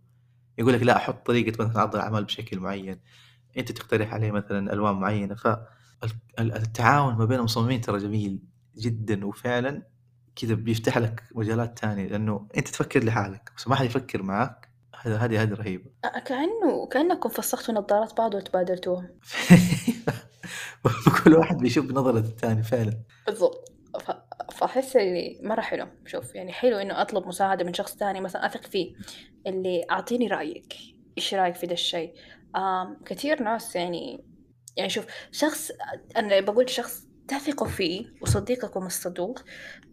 يقول لك لا أحط طريقة مثلا عرض الأعمال بشكل معين. أنت تقترح عليه مثلا ألوان معينة. فالتعاون ما بين المصممين ترى جميل جدا وفعلا كذا بيفتح لك مجالات تانية. لأنه أنت تفكر لحالك بس ما حد يفكر معك هذا هذه هذه رهيبة. كأنه كأنكم فسختوا نظارات بعض وتبادلتوهم. كل واحد بيشوف بنظرة الثاني فعلا. بالضبط. ف- فأحس اللي مرة حلو. شوف يعني حلو إنه أطلب مساعدة من شخص تاني مثلا أثق فيه اللي أعطيني رأيك. إيش رأيك في ده الشيء؟ كثير ناس يعني يعني شوف شخص أنا بقول شخص تثقوا فيه وصديقكم الصدوق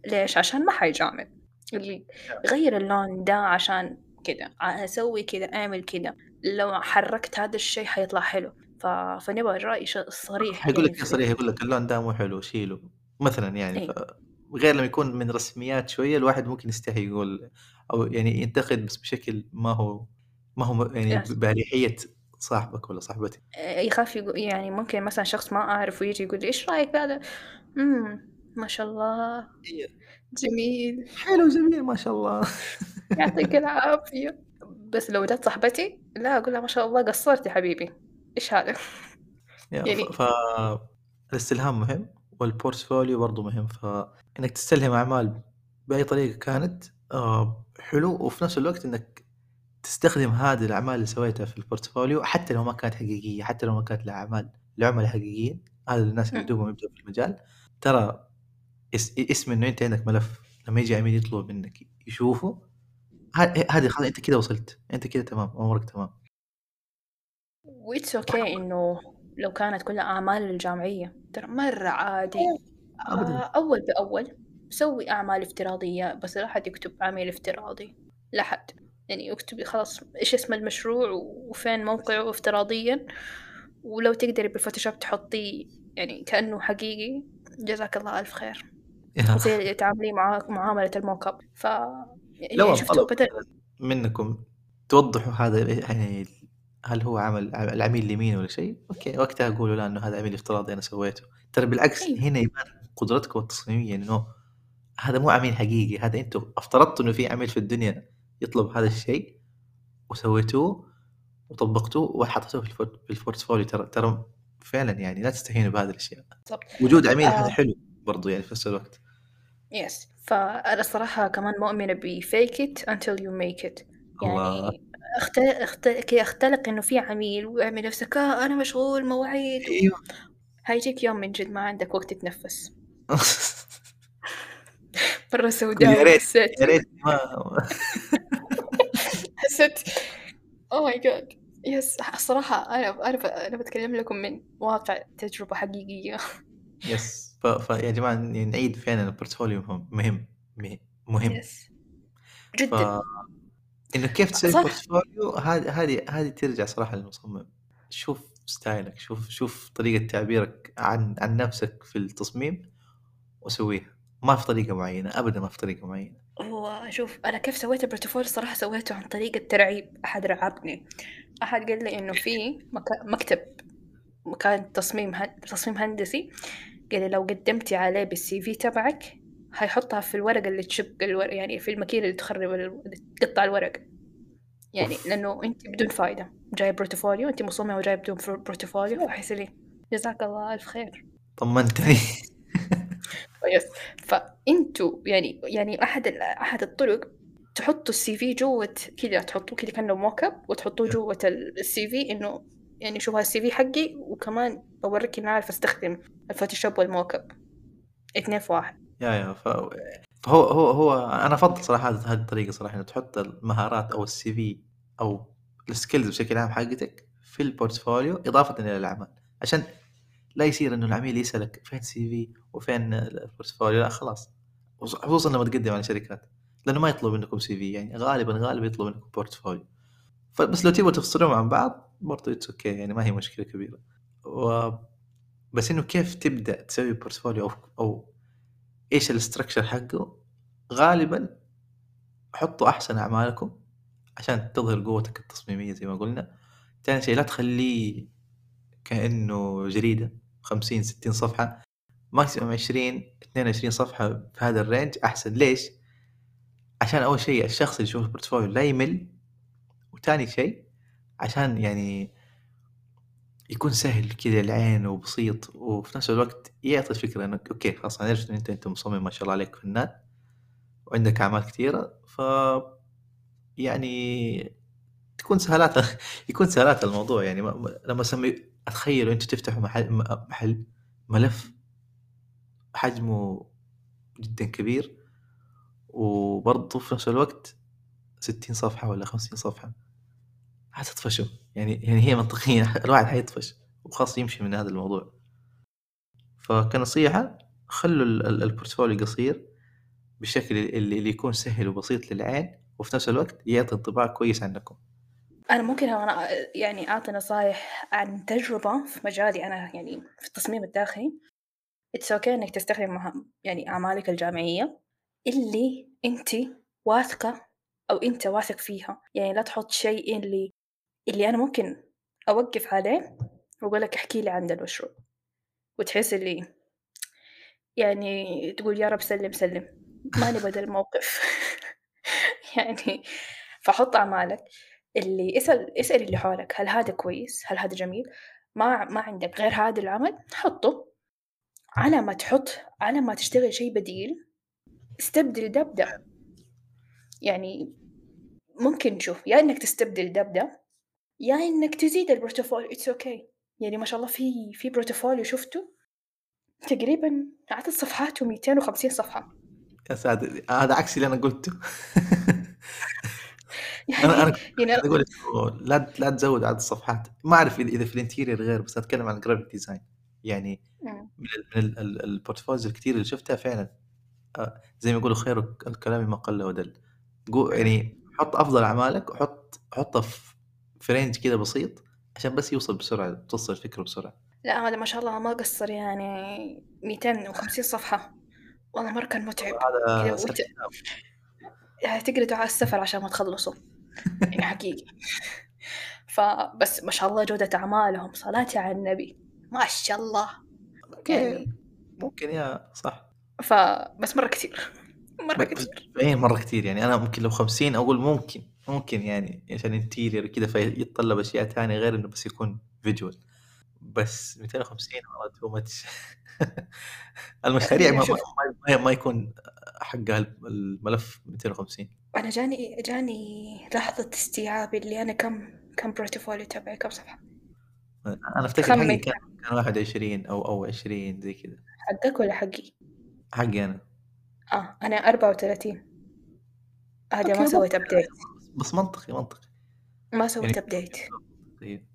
ليش؟ عشان ما حيجامل. اللي غير اللون ده عشان كده. أسوي كده أعمل كده. لو حركت هذا الشيء حيطلع حلو. ف... فنبغى الرأي ش- صريح حيقول يعني لك في صريح يقول لك اللون ده مو حلو شيله. مثلا يعني إيه. ف... غير لما يكون من رسميات شوية الواحد ممكن يستحي يقول أو يعني ينتقد بس بشكل ما هو ما هو يعني. باريحيه صاحبك ولا صاحبتك. يخاف يقول يعني ممكن مثلا شخص ما أعرف ويجي يقول لي إيش رأيك بهذا؟ امم ما شاء الله. جميل. حلو جميل ما شاء الله. يعطيك العافية. بس لو جت صاحبتي لا أقول لها ما شاء الله قصرت يا حبيبي. إيش هذا؟ يعني ف... الاستلهام مهم والبورتفوليو برضو مهم فانك تستلهم أعمال بأي طريقة كانت آه حلو وفي نفس الوقت إنك تستخدم هذه الأعمال اللي سويتها في ال portfolio حتى لو ما كانت حقيقية حتى لو ما كانت لأعمال لعملاء حقيقيين هذا الناس اللي. دوبهم يبدأوا في المجال ترى اس- اسم إنه أنت عندك ملف لما يجي عميل يطلب منك يشوفه هذه خلاص أنت كده وصلت أنت كده تمام أمورك تمام و it's okay إنه لو كانت كلها أعمال الجامعية. ترى مرة عادي. ابدا. آه، أول بأول سوي أعمال افتراضية بس لا حد يكتب عميل افتراضي. لا حد. يعني يكتب خلاص إيش اسم المشروع وفين موقعه افتراضيا. ولو تقدري بالفوتوشوب تحطيه يعني كأنه حقيقي جزاك الله ألف خير. زي اللي تعامليه مع معاملة ال mock up ف يعني لو شفتوا طلب بدل منكم توضحوا هذا يعني هل هو عمل العميل اليمين ولا شيء؟ okay وقتها قولوا لا إنه هذا عميل افتراضي أنا سويته. ترى بالعكس أيوة. هنا يبان قدرتكم التصميمية إنه هذا مو عميل حقيقي هذا أنتم أفترضتوا إنه في عميل في الدنيا يطلب هذا الشيء وسويتوه وطبقتوه وحطيتوه في ال portfolio. ترى ترى فعلا يعني لا تستهينوا بهذه الأشياء. وجود عميل آه. هذا حلو برضو يعني في نفس الوقت. yes فأنا الصراحة كمان مؤمنة ب fake it until you make it. الله. اخت... اخت... كي أختلق إنه في عميل واعمل نفسك آه أنا مشغول مواعيد. أيوه. هيجيك يوم من جد ما عندك وقت تتنفس. مرة يا سوداء ريت حسيت. يا ريت ما حسيت. oh my God yes الصراحة أنا أنا أنا بتكلم لكم من واقع تجربة حقيقية. yes ف... فيا جماعة نعيد فعلا ال portfolio مهم مهم. yes ف جدا. انه كيف تسوي portfolio هذه هذه هذه ترجع صراحة للمصمم. شوف style ك شوف شوف طريقة تعبيرك عن عن نفسك في التصميم وسويها. ما في طريقة معينة ابدا ما في طريقة معينة. هو شوف أنا كيف سويت ال portfolio الصراحة سويته عن طريق الترعيب. أحد رعبني. أحد قال لي إنه في مكتب مكان تصميم هن... تصميم هندسي. قال لي لو قدمتي عليه بال CV تبعك هيحطها في الورقة اللي تشق الورق يعني في الماكينة اللي تخرب ال- اللي تقطع الورق. يعني أوف. لأنه أنت بدون فايدة. جايب portfolio أنت مصممة وجايب بدون فر- portfolio فحس لي جزاك الله ألف خير. طمنتني yes فأنتوا يعني يعني أحد ال- أحد الطرق تحطوا ال CV جوة كذا تحطوه كذا كأنه mock up وتحطوه جوة ال CV إنه يعني شوف هذا ال CV حقي وكمان بوريك إني أعرف أستخدم الفوتوشوب وال mock up اثنين في واحد. يا يا ف... فهو هو هو أنا أفضل صراحة هذه الطريقة صراحة انه تحط المهارات أو ال CV أو ال skills بشكل عام حقتك في ال portfolio إضافة إلى الأعمال عشان لا يصير إنه العميل يسألك فين CV وفين ال portfolio لا خلاص. خصوصا لما تقدم على شركات لأنه ما يطلب منكم CV يعني غالبا غالبا يطلب منكم portfolio فبس لو تبغوا تفصلوهم عن بعض برضه it's okay يعني ما هي مشكلة كبيرة. و... بس إنه كيف تبدأ تسوي portfolio أو أو إيش ال structure حقه. غالبا حطوا أحسن أعمالكم عشان تظهر قوتك التصميمية زي ما قلنا. ثاني شيء لا تخليه كأنه جريدة 50 60 صفحة. maximum 20 22 صفحة في هذا ال range أحسن. ليش؟ عشان أول شيء الشخص اللي يشوف ال portfolio لا يمل. وثاني شيء عشان يعني يكون سهل كذا العين وبسيط وفي نفس الوقت يعطي الفكرة إنك أوكي خلاص أنا عرفت إن انت أنت مصمم ما شاء الله عليك فنان وعندك أعمال كثيرة ف يعني تكون سهلات يكون سهلات الموضوع. يعني ما- ما- لما اسمي أتخيل أنتوا تفتحوا محل محل ملف حجمه جدا كبير وبرضه في نفس الوقت 60 صفحة ولا 50 صفحة حتطفشوا يعني يعني هي منطقيا الواحد حيطفش وخلاص يمشي من هذا الموضوع. فكنصيحة خلوا ال- ال- ال portfolio قصير بالشكل اللي, يكون سهل وبسيط للعين وفي نفس الوقت يعطي انطباع كويس عنكم. أنا ممكن أنا يعني أعطي نصايح عن تجربة في مجالي أنا يعني في التصميم الداخلي. it's okay إنك تستخدم يعني أعمالك الجامعية اللي أنت واثقة أو أنت واثق فيها. يعني لا تحط شيء اللي اللي أنا ممكن أوقف عليه وأقول لك احكي لي عن المشروع. وتحس اللي يعني تقول يا رب سلم سلم. ماني بدل الموقف يعني فحط أعمالك اللي اسأل اسأل اللي حولك. هل هذا كويس؟ هل هذا جميل؟ ما ما عندك. غير هذا العمل حطه. على ما تحط على ما تشتغل شيء بديل استبدل ده بده يعني ممكن نشوف يا إنك تستبدل ده بده يا إنك تزيد ال portfolio it's okay okay. يعني ما شاء الله في في portfolio شفته تقريبا عدد صفحاته 250 صفحة. يا ساتر هذا عكس اللي أنا قلته. يعني أنا أنا يعني كنت أقول لا لا تزود عدد الصفحات. ما أعرف إذا في ال interior غير بس أتكلم عن ال graphic design يعني. من ال- من ال- ال- ال portfolios الكثير اللي شفتها فعلا آه، زي ما يقولوا خير الكلام ما قل ودل. يعني حط أفضل أعمالك وحط حطها في في range كذا بسيط عشان بس يوصل بسرعة توصل الفكرة بسرعة. لا هذا ما شاء الله ما قصر يعني 250 صفحة. والله مرة كان متعب. هذا وت... يعني تقرأ دعاء السفر عشان ما تخلصوا يعني حقيقي. فبس ما شاء الله جودة أعمالهم. صلاتي على النبي. ما شاء الله. okay يعني ممكن يا صح. فبس مرة كثير مرة كثير فعليا مرة كثير يعني أنا ممكن لو 50 أقول ممكن. ممكن يعني عشان interior كذا فيتطلب أشياء ثانية غير إنه بس يكون visual بس 250 والله too much المشاريع ما. ما, ما, يكون حقها الملف 250 أنا جاني جاني لحظة استيعاب اللي أنا كم كم portfolio تبعي كم صفحة. أنا أفتكر حقي كان كان 21 أو أو 20 زي كذا. حقك ولا حقي؟ حقي أنا. آه أنا 34 هذا ما سويت update بس منطقي منطقي. ما سويت يعني- update طيب.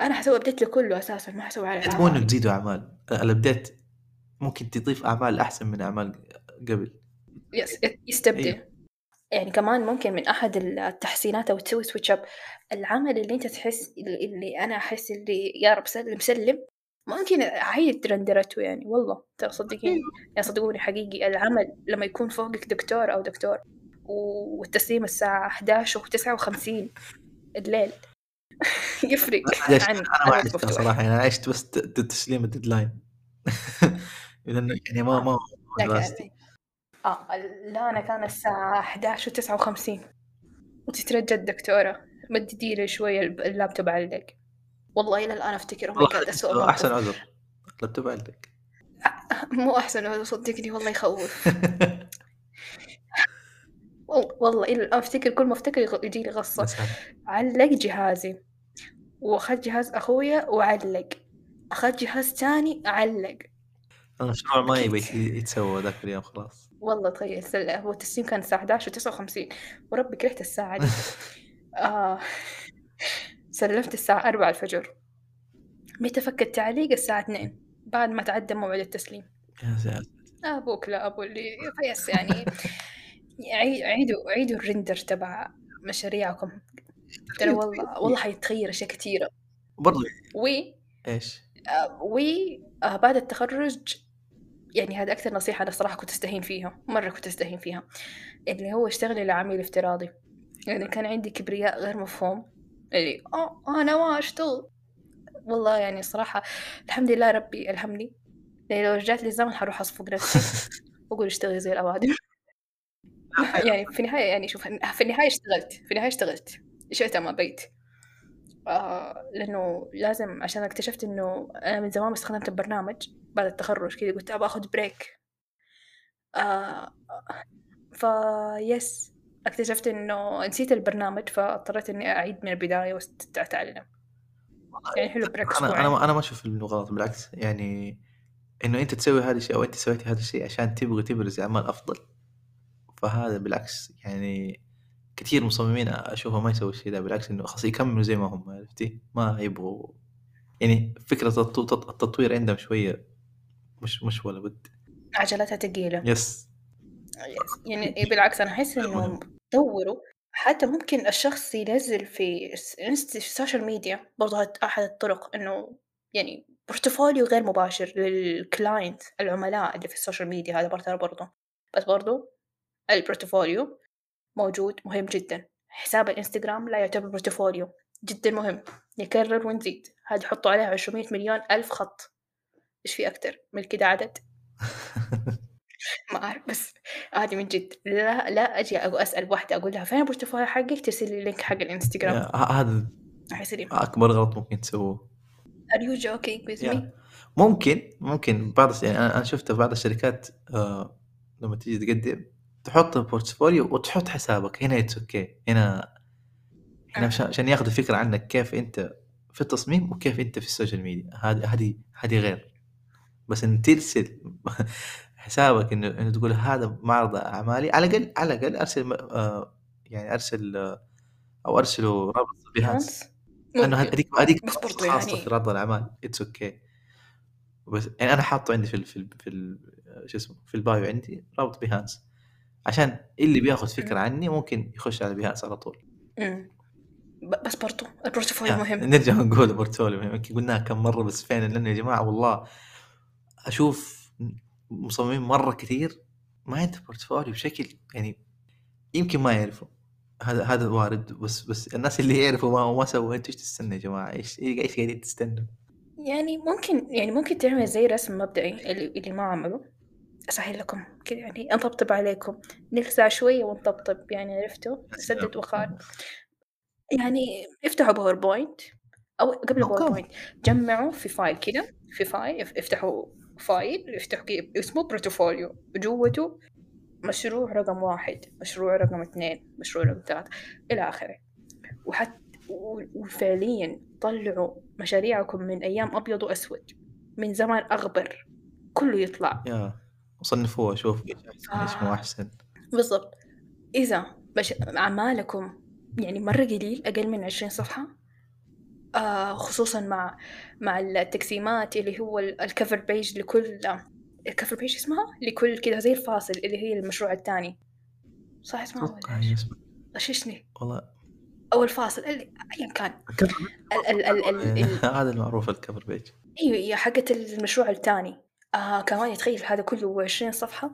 أنا حسوي update لكله أساسا ما حسوي على الأعمال. تزيدوا أعمال. ال update ممكن تضيف أعمال أحسن من أعمال قبل. yes يستبدل أيوه. يعني كمان ممكن من أحد التحسينات أو تسوي switch up العمل اللي أنت تحس اللي أنا أحس اللي يا رب سلم سلم. ممكن أعيد render ته يعني والله. ترى صدقيني يعني صدقوني حقيقي. العمل لما يكون فوقك دكتور أو دكتور. والتسليم الساعة 11 و59 الليل. يفرق ليش عن أنا ما عشتها. صراحة يعني أنا عشت بس تسليم ال deadline لأنه يعني ما ما دراستي آه لا أنا كان الساعة 11 و59 وتترجى الدكتورة. مددي لي شوية اللابتوب علق والله إلى الآن افتكر. أحسن عذر اللابتوب عندك مو أحسن هذا صدقني والله يخوف. وال- والله إلى الآن أفتكر كل ما أفتكر يجي لي هذا. علق جهازي. واخذت جهاز أخويا وعلق. اخذت جهاز تاني علق. المشروع ما يبي. يتسوى ذاك اليوم خلاص؟ والله تخيل سل- هو التسليم كان الساعة 11 و59 وربي كرهت الساعة دي آه. سلمت الساعة 4 الفجر. متى فك التعليق؟ الساعة 2 بعد ما تعدى موعد التسليم. يا ساتر. أبوك لا أبو اللي فيس يعني. عي- عيدوا عيدوا ال render تبع مشاريعكم. ترى والله والله حيتغير أشياء كثيرة. برضو. و إيش؟ آه، و آه، بعد التخرج يعني هذا أكثر نصيحة أنا صراحة كنت أستهين فيها مرة كنت أستهين فيها. اللي هو اشتغلي لعميل افتراضي. يعني كان عندي كبرياء غير مفهوم. اللي آه أنا ما أشتغل. والله يعني صراحة الحمد لله ربي ألهمني يعني لو رجعت لي الزمن حروح أصفق نفسي. وأقول اشتغلي زي الأوادم يعني في النهاية يعني شوف في النهاية اشتغلت في النهاية اشتغلت شئت أم أبيت. آه لأنه لازم عشان اكتشفت إنه أنا من زمان استخدمت البرنامج بعد التخرج كذا قلت أبغى أخذ break آه فيس اكتشفت إنه نسيت البرنامج فاضطريت إني أعيد من البداية وأتعلم يعني حلو break أنا أنا أنا ما أشوف إنه غلط بالعكس يعني إنه أنت تسوي هذا الشيء أو أنت سويتي هذا الشيء عشان تبغي تبرز أعمال أفضل. فهذا بالعكس يعني كثير مصممين اشوفهم ما يسووا الشيء ده بالعكس إنه خلاص يكملوا زي ما هم عرفتي؟ ما يبغوا يعني فكرة التطو- التطوير عندهم شوية مش مش ولا بد. عجلتها ثقيلة yes يعني بالعكس أنا أحس إنه طوروا. حتى ممكن الشخص ينزل في الس- إنست- في ال social media برضه هاد أحد الطرق إنه يعني portfolio غير مباشر لل client العملاء اللي في ال social media هذا برضه برضه بس برضه ال portfolio موجود مهم جدا. حساب الإنستغرام لا يعتبر portfolio جدا مهم. نكرر ونزيد. هذا حطوا عليها 200 مليون ألف خط. إيش في أكتر؟ من كده عدد؟ ما أعرف بس هذه من جد. لا لا أجي أسأل واحدة أقول لها فين ال portfolio حقك؟ ترسل لي link حق الإنستغرام. هذا أكبر غلط ممكن تسووه. Are you joking with me. ممكن ممكن. بعض يعني أنا أنا شفت بعض الشركات آه لما تيجي تقدم تحط ال portfolio وتحط حسابك. هنا it's okay هنا هنا عشان ياخذوا فكرة عنك كيف أنت في التصميم وكيف أنت في ال social media. هذه هذه هذه غير. بس إن ترسل حسابك انه إنه تقول هذا معرض أعمالي على الاقل على الأقل أرسل آه يعني أرسل آه أو ارسله رابط بيهانس لأنه هذيك هذيك خاصة يعني- في ريادة الأعمال. it's okay بس يعني أنا حاطه عندي في ال في ال في شو اسمه في ال bio عندي رابط بيهانس عشان اللي بياخذ فكرة عني ممكن يخش على بيهانس على طول. مم. بس برضو ال portfolio يعني مهم. نرجع نقول portfolio مهم. يمكن قلناها كم مرة بس فعلا لأنه يا جماعة والله أشوف مصممين مرة كثير ما عنده portfolio بشكل يعني يمكن ما يعرفوا. هذا هذا وارد بس بس الناس اللي يعرفوا ما ما سووا. أنتوا إيش تستنوا يا جماعة؟ إيش إيش قاعدين تستنوا؟ يعني ممكن يعني ممكن تعمل زي رسم مبدئي اللي, اللي ما عمله أسهل لكم كذا يعني أنطبطب عليكم. نلسع شوية ونطبطب يعني عرفتوا؟ سدد وخال يعني افتحوا باوربوينت أو قبل. باوربوينت جمعوا في فايل كده في فايل اف- افتحوا فايل افتحوا كده اسمه بروتوفوليو جوته مشروع رقم واحد مشروع رقم اثنين مشروع رقم ثلاثة إلى آخره. وحتى وفعليا طلعوا مشاريعكم من أيام أبيض وأسود من زمان أغبر. كله يطلع. يا. وصنفوها شوف إيش أحسن إيش مو آه. أحسن. بالضبط. إذا بش... أعمالكم يعني مرة قليل أقل من عشرين صفحة آه خصوصا مع مع التقسيمات اللي هو ال- الكفر بيج لكل الكفر بيج اسمها؟ لكل كذا زي الفاصل اللي هي المشروع الثاني. صح اسمها أتوقع ولا هي إيش؟ اسمها غششني والله. أو الفاصل اللي أيا كان. هذا المعروف الكفر بيج أيوه هي حقت المشروع الثاني. آه كمان تخيل هذا كله 20 صفحة.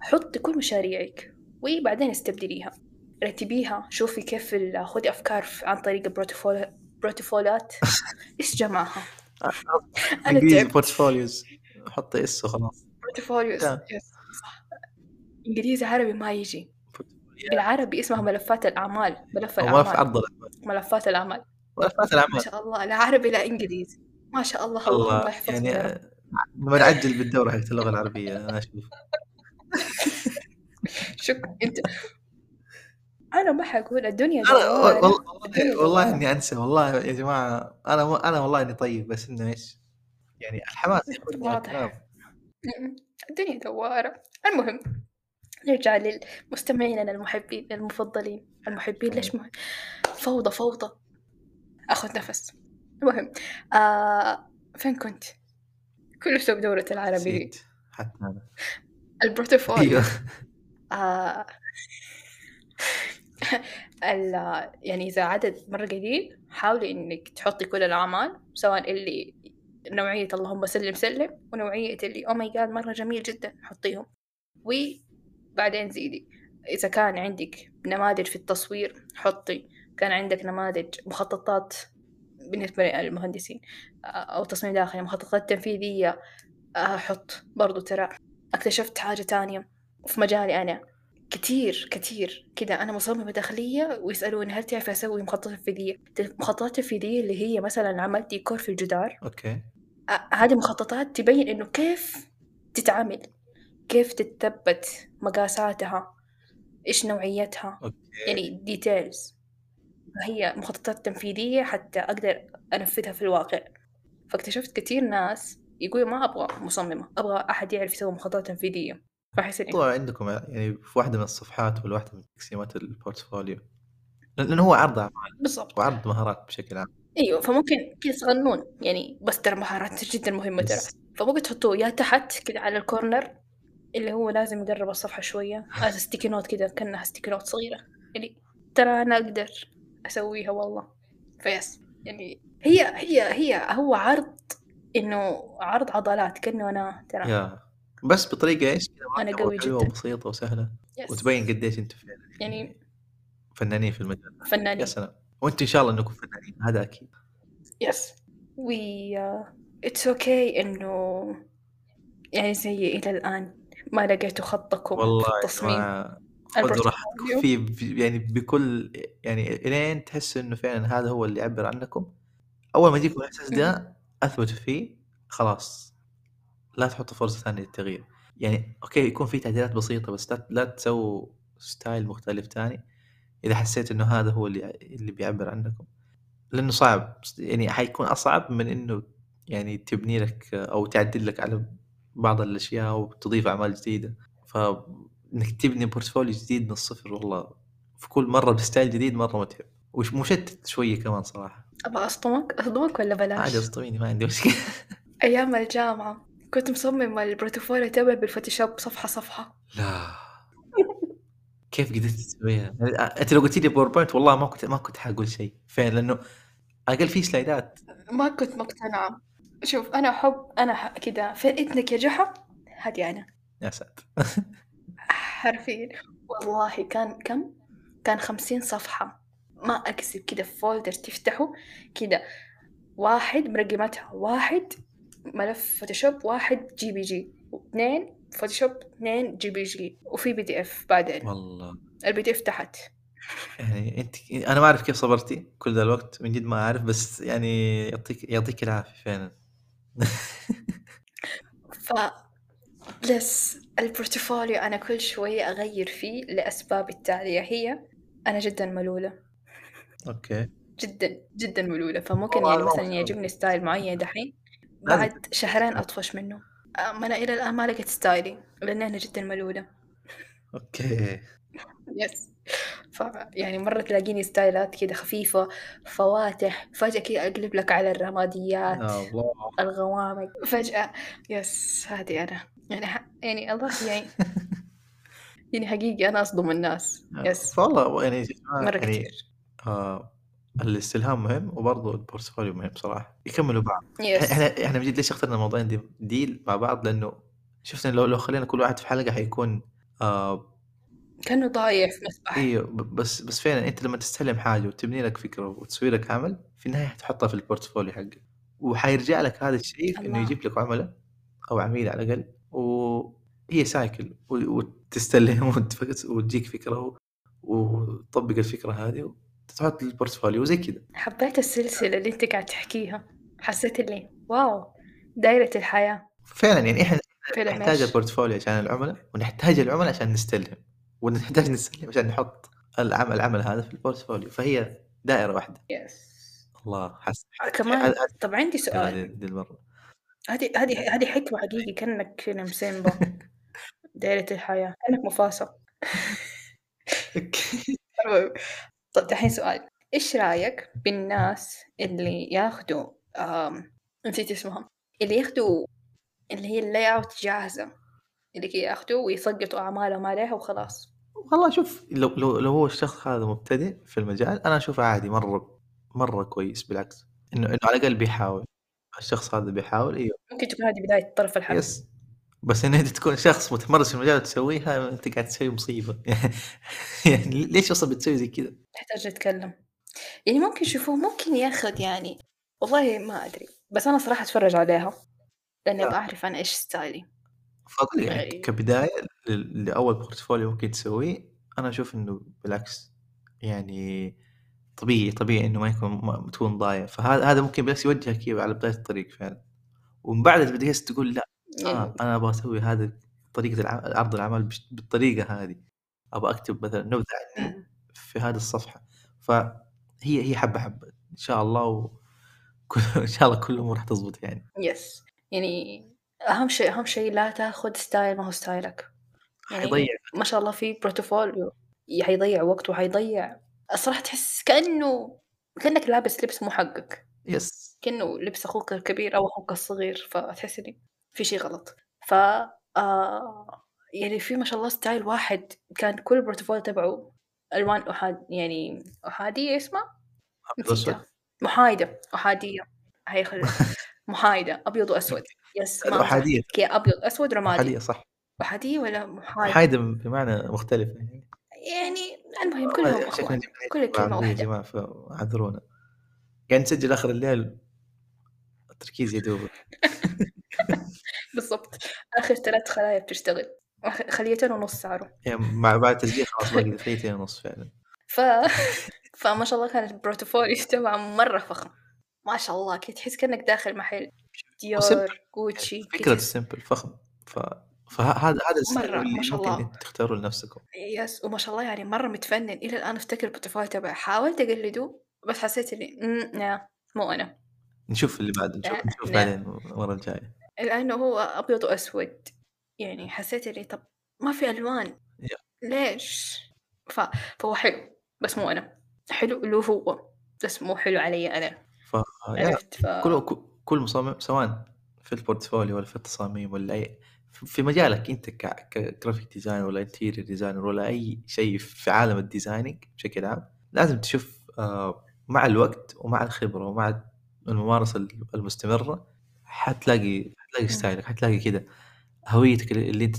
حطي كل مشاريعك وبعدين استبدليها. رتبيها شوفي كيف خذي أفكار عن طريق بروتوفولات. إيش جمعها؟ أنا تعبت. portfolios حطي s وخلاص. صح إنجليزي عربي ما يجي. بالعربي اسمها ملفات الأعمال ملف ما الأعمال. الأعمال. ملفات الأعمال. ملفات ما الاعمال شاء الله لا عربي لا إنجليزي. ما شاء الله الله الله يحفظك يعني لما نعجل بالدوره حقت اللغة العربية أنا أشوف. شكرا. انت أنا ما حقول الدنيا دوارة. والله الدنيا والله, والله. إني أنسى والله يا جماعة أنا أنا والله إني طيب بس إنه إيش؟ يعني الحماس واضح. الدنيا دوارة. المهم نرجع للمستمعين المحبين المفضلين. المحبين ليش مهم؟ فوضى فوضى. أخذ نفس. المهم آه فين كنت؟ كله بسبب دورة العربي. نسيت. حتى أنا. البروتوفوليو أيوه. آه. ال- يعني إذا عدد مرة قليل حاولي إنك تحطي كل الأعمال سواء اللي نوعية اللهم سلم سلم ونوعية اللي أو ماي جاد مرة جميل جدا حطيهم. وبعدين زيدي. إذا كان عندك نماذج في التصوير حطي. كان عندك نماذج مخططات بالنسبة للمهندسين آه، أو تصميم داخلي مخططات تنفيذية آه، حط برضو ترى. اكتشفت حاجة تانية في مجالي أنا. كتير كتير. كده أنا مصممة داخلية ويسألوني هل تعرفي أسوي مخططات تنفيذية؟ المخططات التنفيذية اللي هي مثلا عملت ديكور في الجدار. okay. أ- هذه مخططات تبين إنه كيف تتعمل كيف تتثبت مقاساتها إيش نوعيتها. okay. يعني details هي مخططات تنفيذية حتى أقدر أنفذها في الواقع. فاكتشفت كتير ناس يقولوا ما أبغى مصممة أبغى أحد يعرف يسوي مخططات تنفيذية. إني طبعا عندكم يعني في واحدة من الصفحات ولا واحدة من تقسيمات ال portfolio. لأنه هو عرض أعمال بالضبط. وعرض مهارات بشكل عام. أيوه فممكن كذا صغنون يعني بس ترى مهارات جدا مهمة ترى. فممكن تحطوه يا تحت كذا على ال corner اللي هو لازم يقرب الصفحة شوية. هذا sticky note كذا كأنها sticky note صغيرة. يعني ترى أنا أقدر أسويها والله. ف yes يعني هي هي هي هو عرض إنه عرض عضلات كأنه أنا ترى. يا. بس بطريقة إيش كذا؟ مرتبة قوي جدا. وبسيطة وسهلة. yes وتبين قديش أنتم فعلا يعني فنانين في المجال. يا فنانين سلام. وأنتم إن شاء الله إنكم فنانين هذا أكيد. yes و it's okay إنه يعني زي إلى الآن ما لقيتوا خطكم والله في يا التصميم خذوا راحتكم ب- يعني بكل يعني إلين تحس إنه فعلا هذا هو اللي يعبر عنكم أول ما يجيكم الاحساس. ده اثبتوا فيه خلاص. لا تحطوا فرصة ثانية للتغيير. يعني okay يكون في تعديلات بسيطة بس لا, تسووا style مختلف ثاني إذا حسيت إنه هذا هو اللي اللي بيعبر عنكم. لأنه صعب. يعني حيكون أصعب من إنه يعني تبني لك أو تعدل لك على بعض الأشياء وتضيف أعمال جديدة. فانك تبني portfolio جديد من الصفر والله في كل مرة ب style جديد مرة متعب. ومشتت شوية كمان صراحة. أبغى اصدمك اصدمك ولا عادي بلاش أصدميني ما عندي مشكلة. أيام الجامعة كنت مصمم ال portfolio تبعي بال Photoshop صفحة صفحة. لا. كيف قدرت تسويها؟ أنت لو قلت لي PowerPoint والله ما كنت ما كنت حقول شيء. فعلا لأنه أقل في slide ات. ما كنت مقتنعة. شوف أنا احب أنا كذا في اذنك يا جحا هذه أنا. يا ساتر. حرفيا. والله كان كم؟ كان خمسين صفحة. ما أكذب كده في folder تفتحه كده. واحد مرقمتها واحد ملف Photoshop واحد JPG. واثنين Photoshop اثنين JPG. وفي PDF بعدين. والله. ال PDF تحت. يعني أنت أنا ما أعرف كيف صبرتي كل ذا الوقت من جد ما أعرف بس يعني يعطيك يعطيك العافية فعلا. ف بس ال portfolio أنا كل شوية أغير فيه لأسباب التالية. هي أنا جدا ملولة. okay. جدا جدا ملولة. فممكن يعني مثلا يعجبني style معين دحين بعد شهرين أطفش منه. ما أنا إلى الآن ما لقيت style ي لأن أنا جدا ملولة. okay. yes ف يعني مرة تلاقيني style ات كده خفيفة فواتح فجأة كده أقلب لك على الرماديات يا الله. الغوامق. فجأة. yes هذه أنا. يعني ح... يعني الله يعني يعني حقيقي أنا أصدم الناس. yes. فوالله يعني مرة يعني كتير. آه الاستلهام مهم وبرضه ال portfolio مهم صراحة. يكملوا بعض. yes. إحنا إحنا بجد ليش اخترنا الموضوعين دي ديل مع بعض؟ لأنه شفنا لو لو خلينا كل واحد في حلقة حيكون آه كأنه ضايع في مسبح أيوه بس بس فعلا أنت لما تستلهم حاجة وتبني لك فكرة وتسوي لك عمل في النهاية حتحطها في ال portfolio حقك. وحيرجع لك هذا الشيء إنه. يجيب لك عملاء أو عميل على الأقل. وهي cycle و- وتستلهم وتف- وتجيك فكرة وتطبق الفكرة هذه وتحط ال portfolio زي كذا. حبيت السلسلة اللي أنت قاعد تحكيها. حسيت اللي واو دايرة الحياة. فعلا يعني إحنا نحتاج؟ البورتفوليو عشان العملاء ونحتاج العملاء عشان نستلهم. ونحتاج نستلهم عشان نحط العمل العمل هذا في البورتفوليو. فهي دائرة واحدة. يس الله حس كمان هذا- طب عندي سؤال. دي المرة. هذه هذه هذه حكمة حقيقي كأنك فيلم سيمبا. دايرة الحياة كأنك مفاصة المهم، طب دحين سؤال. إيش رأيك بالناس اللي ياخدوا آم... نسيت اسمهم اللي ياخدوا اللي هي ال layout جاهزة. اللي كي ياخدوا ويسقطوا أعمالهم عليها وخلاص. والله شوف لو لو لو هو الشخص هذا مبتدئ في المجال أنا أشوفه عادي مرة مرة كويس بالعكس. إنه إنه على الأقل بيحاول. الشخص هذا بيحاول إيوه. ممكن تكون هذه بداية طرف الحبل yes. بس ان انت تكون شخص متمرس في المجال وتسويها انت قاعد تسوي مصيبة. يعني ليش أصلا بتسوي زي كذا؟ نحتاج نتكلم. يعني ممكن يشوفوه ممكن ياخذ يعني والله ما أدري. بس أنا صراحة أتفرج عليها لأني لا. أبغى أعرف أنا إيش style ي. فاقول يعني يعني- كبداية لأول portfolio ممكن تسويه. أنا أشوف إنه بالعكس يعني طبيعي طبيعي إنه ما يكون ما تكون ضايع. فهذا هذا ممكن بس يوجهك على بداية الطريق فعلا. ومن بعد تبدا تقول لا آه أنا أبغى أسوي هذا طريقة عرض العمل بش- بالطريقة هذه. أبغى أكتب مثلا نبذة عني مم. في هذه الصفحة. فهي هي حبة حبة. إن شاء الله وكل إن شاء الله كل الأمور حتزبط يعني. yes يعني أهم شيء أهم شيء لا تاخذ style ما هو style ك. يعني حيضيع. ما شاء الله في portfolio حيضيع وقت وحيضيع الصراحة تحس كأنه كأنك لابس لبس مو حقك yes. كأنه لبس أخوك الكبير أو أخوك الصغير فتحس إني في شيء غلط. ف آه يعني في ما شاء الله style واحد كان كل ال portfolio تبعه ألوان أحاد يعني أحادية اسمها محايدة. أحادية. هي خل... محايدة. أبيض وأسود. yes كي أبيض أسود رمادي. أحادية صح. أحادية ولا محايدة؟ حايدة بمعنى مختلف يعني. يعني المهم كلهم شكلنا أخوان جبنا كل الكلمة عربية يا واحدة. جماعة فاعذرونا قاعد نسجل آخر الليل. التركيز يدوب بالضبط. آخر ثلاث خلايا بتشتغل. آخر- خليتين ونص صاروا يعني مع بعد تسجيل خلاص باقي دقيقتين ونص فعلا. ف فما شاء الله كان ال portfolio تبعه مرة فخم. ما شاء الله كي تحس كأنك داخل محل. Dior و simple. Gucci فكرة تحس- ال simple فخم. ف فهذا هذا ال style مرة، ما اللي شاء ممكن الله. انت تختاروا لنفسكم. yes وما شاء الله يعني مرة متفنن. إلى الآن أفتكر ال portfolio تبعه حاولت أقلده بس حسيت إني "مم، لا مو أنا. نشوف اللي بعد نشوف لا، نشوف لا. بعدين المرة الجاية. لأنه هو أبيض وأسود. يعني حسيت إني طب ما في ألوان. yeah. ليش؟ ف... فهو حلو بس مو أنا. حلو له هو بس مو حلو علي أنا. ف عرفت؟ ف... كل كل مصمم سواء في ال portfolio ولا في التصاميم ولا اي في مجالك أنت ك graphic designer ولا interior designer ولا أي شيء في عالم ال designing بشكل عام لازم تشوف آه، مع الوقت ومع الخبرة ومع الممارسة المستمرة حتلاقي حتلاقي. style ك حتلاقي كذا هويتك اللي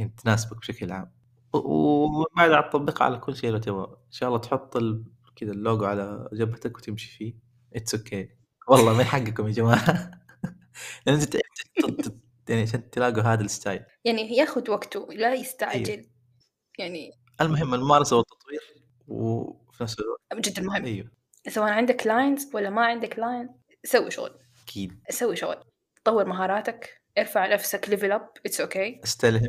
أنت تناسبك بشكل عام و- ومن بعدها تطبقها على كل شيء لو تبغى إن شاء الله تحط ال- كذا اللوجو على جبهتك وتمشي فيه it's okay okay. والله من حقكم يا جماعة لأن أنت يعني عشان تلاقوا هذا ال style. يعني ياخد وقته لا يستعجل. يعني المهم الممارسة والتطوير وفي نفس الوقت. جدا مهم. أيوه. سواء عندك clients ولا ما عندك client سوي شغل. أكيد. سوي شغل. طور مهاراتك. ارفع نفسك level up it's okay استلهم.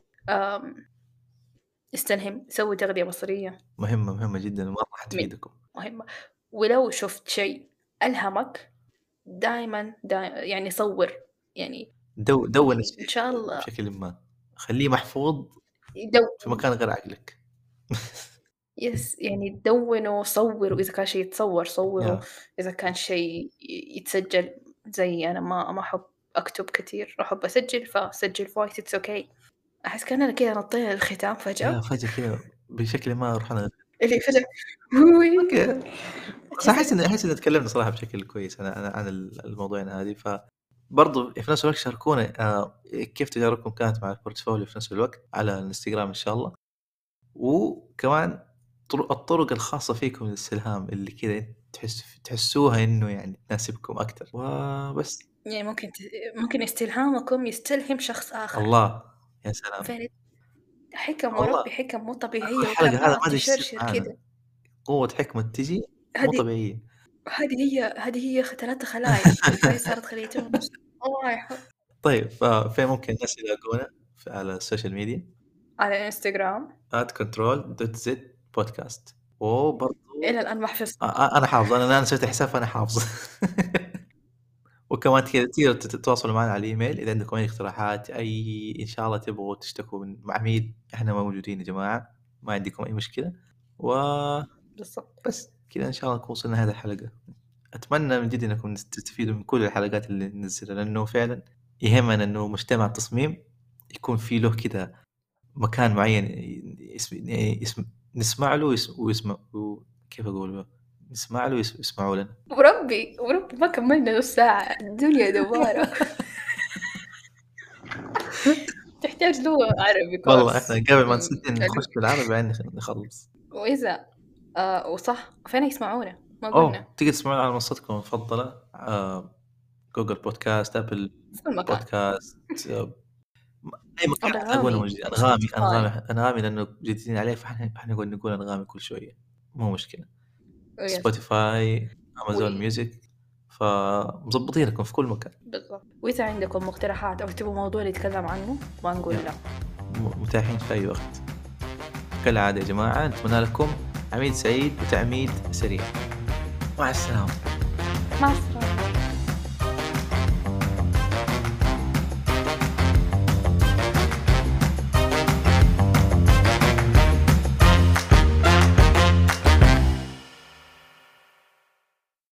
استلهم. سوي تغذية بصرية. مهمة مهمة جدا. مره حتفيدكم مهمة. ولو شفت شيء ألهمك دائما دا يعني صور. يعني دو دون الشيء إن شاء الله. بشكل ما. خليه محفوظ دو. في مكان غير عقلك. yes يعني دونوا صوروا إذا كان شيء يتصور صوروا yeah. إذا كان شيء يتسجل زي أنا ما ما أحب أكتب كثير أحب أسجل فسجل voice it's okay أحس كأننا كذا نطينا الختام yeah فجأة فجأة كذا بشكل ما رحنا اللي هوي okay. بس أحس إن أحس إن تكلمنا صراحة بشكل كويس. أنا أنا عن الموضوعين هذه. ف برضو في نفس الوقت شاركونا آه، كيف تجاربكم كانت مع البورتفوليو في نفس الوقت على الانستغرام إن شاء الله وكمان طرق- الطرق الخاصة فيكم للاستلهام اللي كذا تحس تحسوها إنه يعني تناسبكم أكثر وبس يعني ممكن. ممكن استلهامكم يستلهم شخص آخر الله يا سلام فعلا حكم. وربي حكم مو طبيعية الحلقة وكان هذا ما أدري. كذا قوة حكمة تجي مو هذه طبيعية هذه هي هذه هي ثلاثة خلايا هاي صارت خليتين ونص الله يحفظ طيب فين ممكن الناس يلاقونا على ال social media. على ال Instagram at control dot z podcast وبرضو إلى الآن ما حفظت. أنا حافظ أنا أنا سويت حساب فأنا حافظ. وكمان كذا تقدروا تتواصلوا معنا على الإيميل. إذا عندكم أي اقتراحات أي إن شاء الله تبغوا تشتكوا من عميل إحنا موجودين يا جماعة. ما عندكم أي مشكلة. وبس بالضبط. كذا إن شاء الله نكون وصلنا هذه الحلقة. أتمنى من جد أنكم تستفيدوا من كل الحلقات اللي ننزلها لأنه فعلا يهمنا إنه مجتمع التصميم يكون في له كذا مكان معين اسم اسم نسمع له ويس- ويسمع كيف أقول؟ نسمع له ويس- ويسمعوا لنا. وربي وربي ما كملنا نص ساعة. الدنيا دوارة تحتاج لغة عربي والله course. إحنا قبل ما نسجل نخش بالعربي نخ- نخلص. وإذا آه وصح. فين يسمعونا؟ ما قلنا. تقدر تسمعونا على منصتكم المفضلة آه، Google Podcast Apple Podcast آه، أي مكان موجودين. أنغامي Spotify. أنغامي أنغامي لأنه جديدين عليه فإحنا إحنا نقول نقول أنغامي كل شوية. مو مشكلة. Spotify Amazon. Music فمظبطينكم في كل مكان. بالضبط. وإذا عندكم مقترحات أو تبغوا موضوع نتكلم عنه ما نقول لا. متاحين في أي وقت. كالعادة يا جماعة نتمنى لكم عميد سعيد وتعميد سريع. مع السلامة. مع السلامة.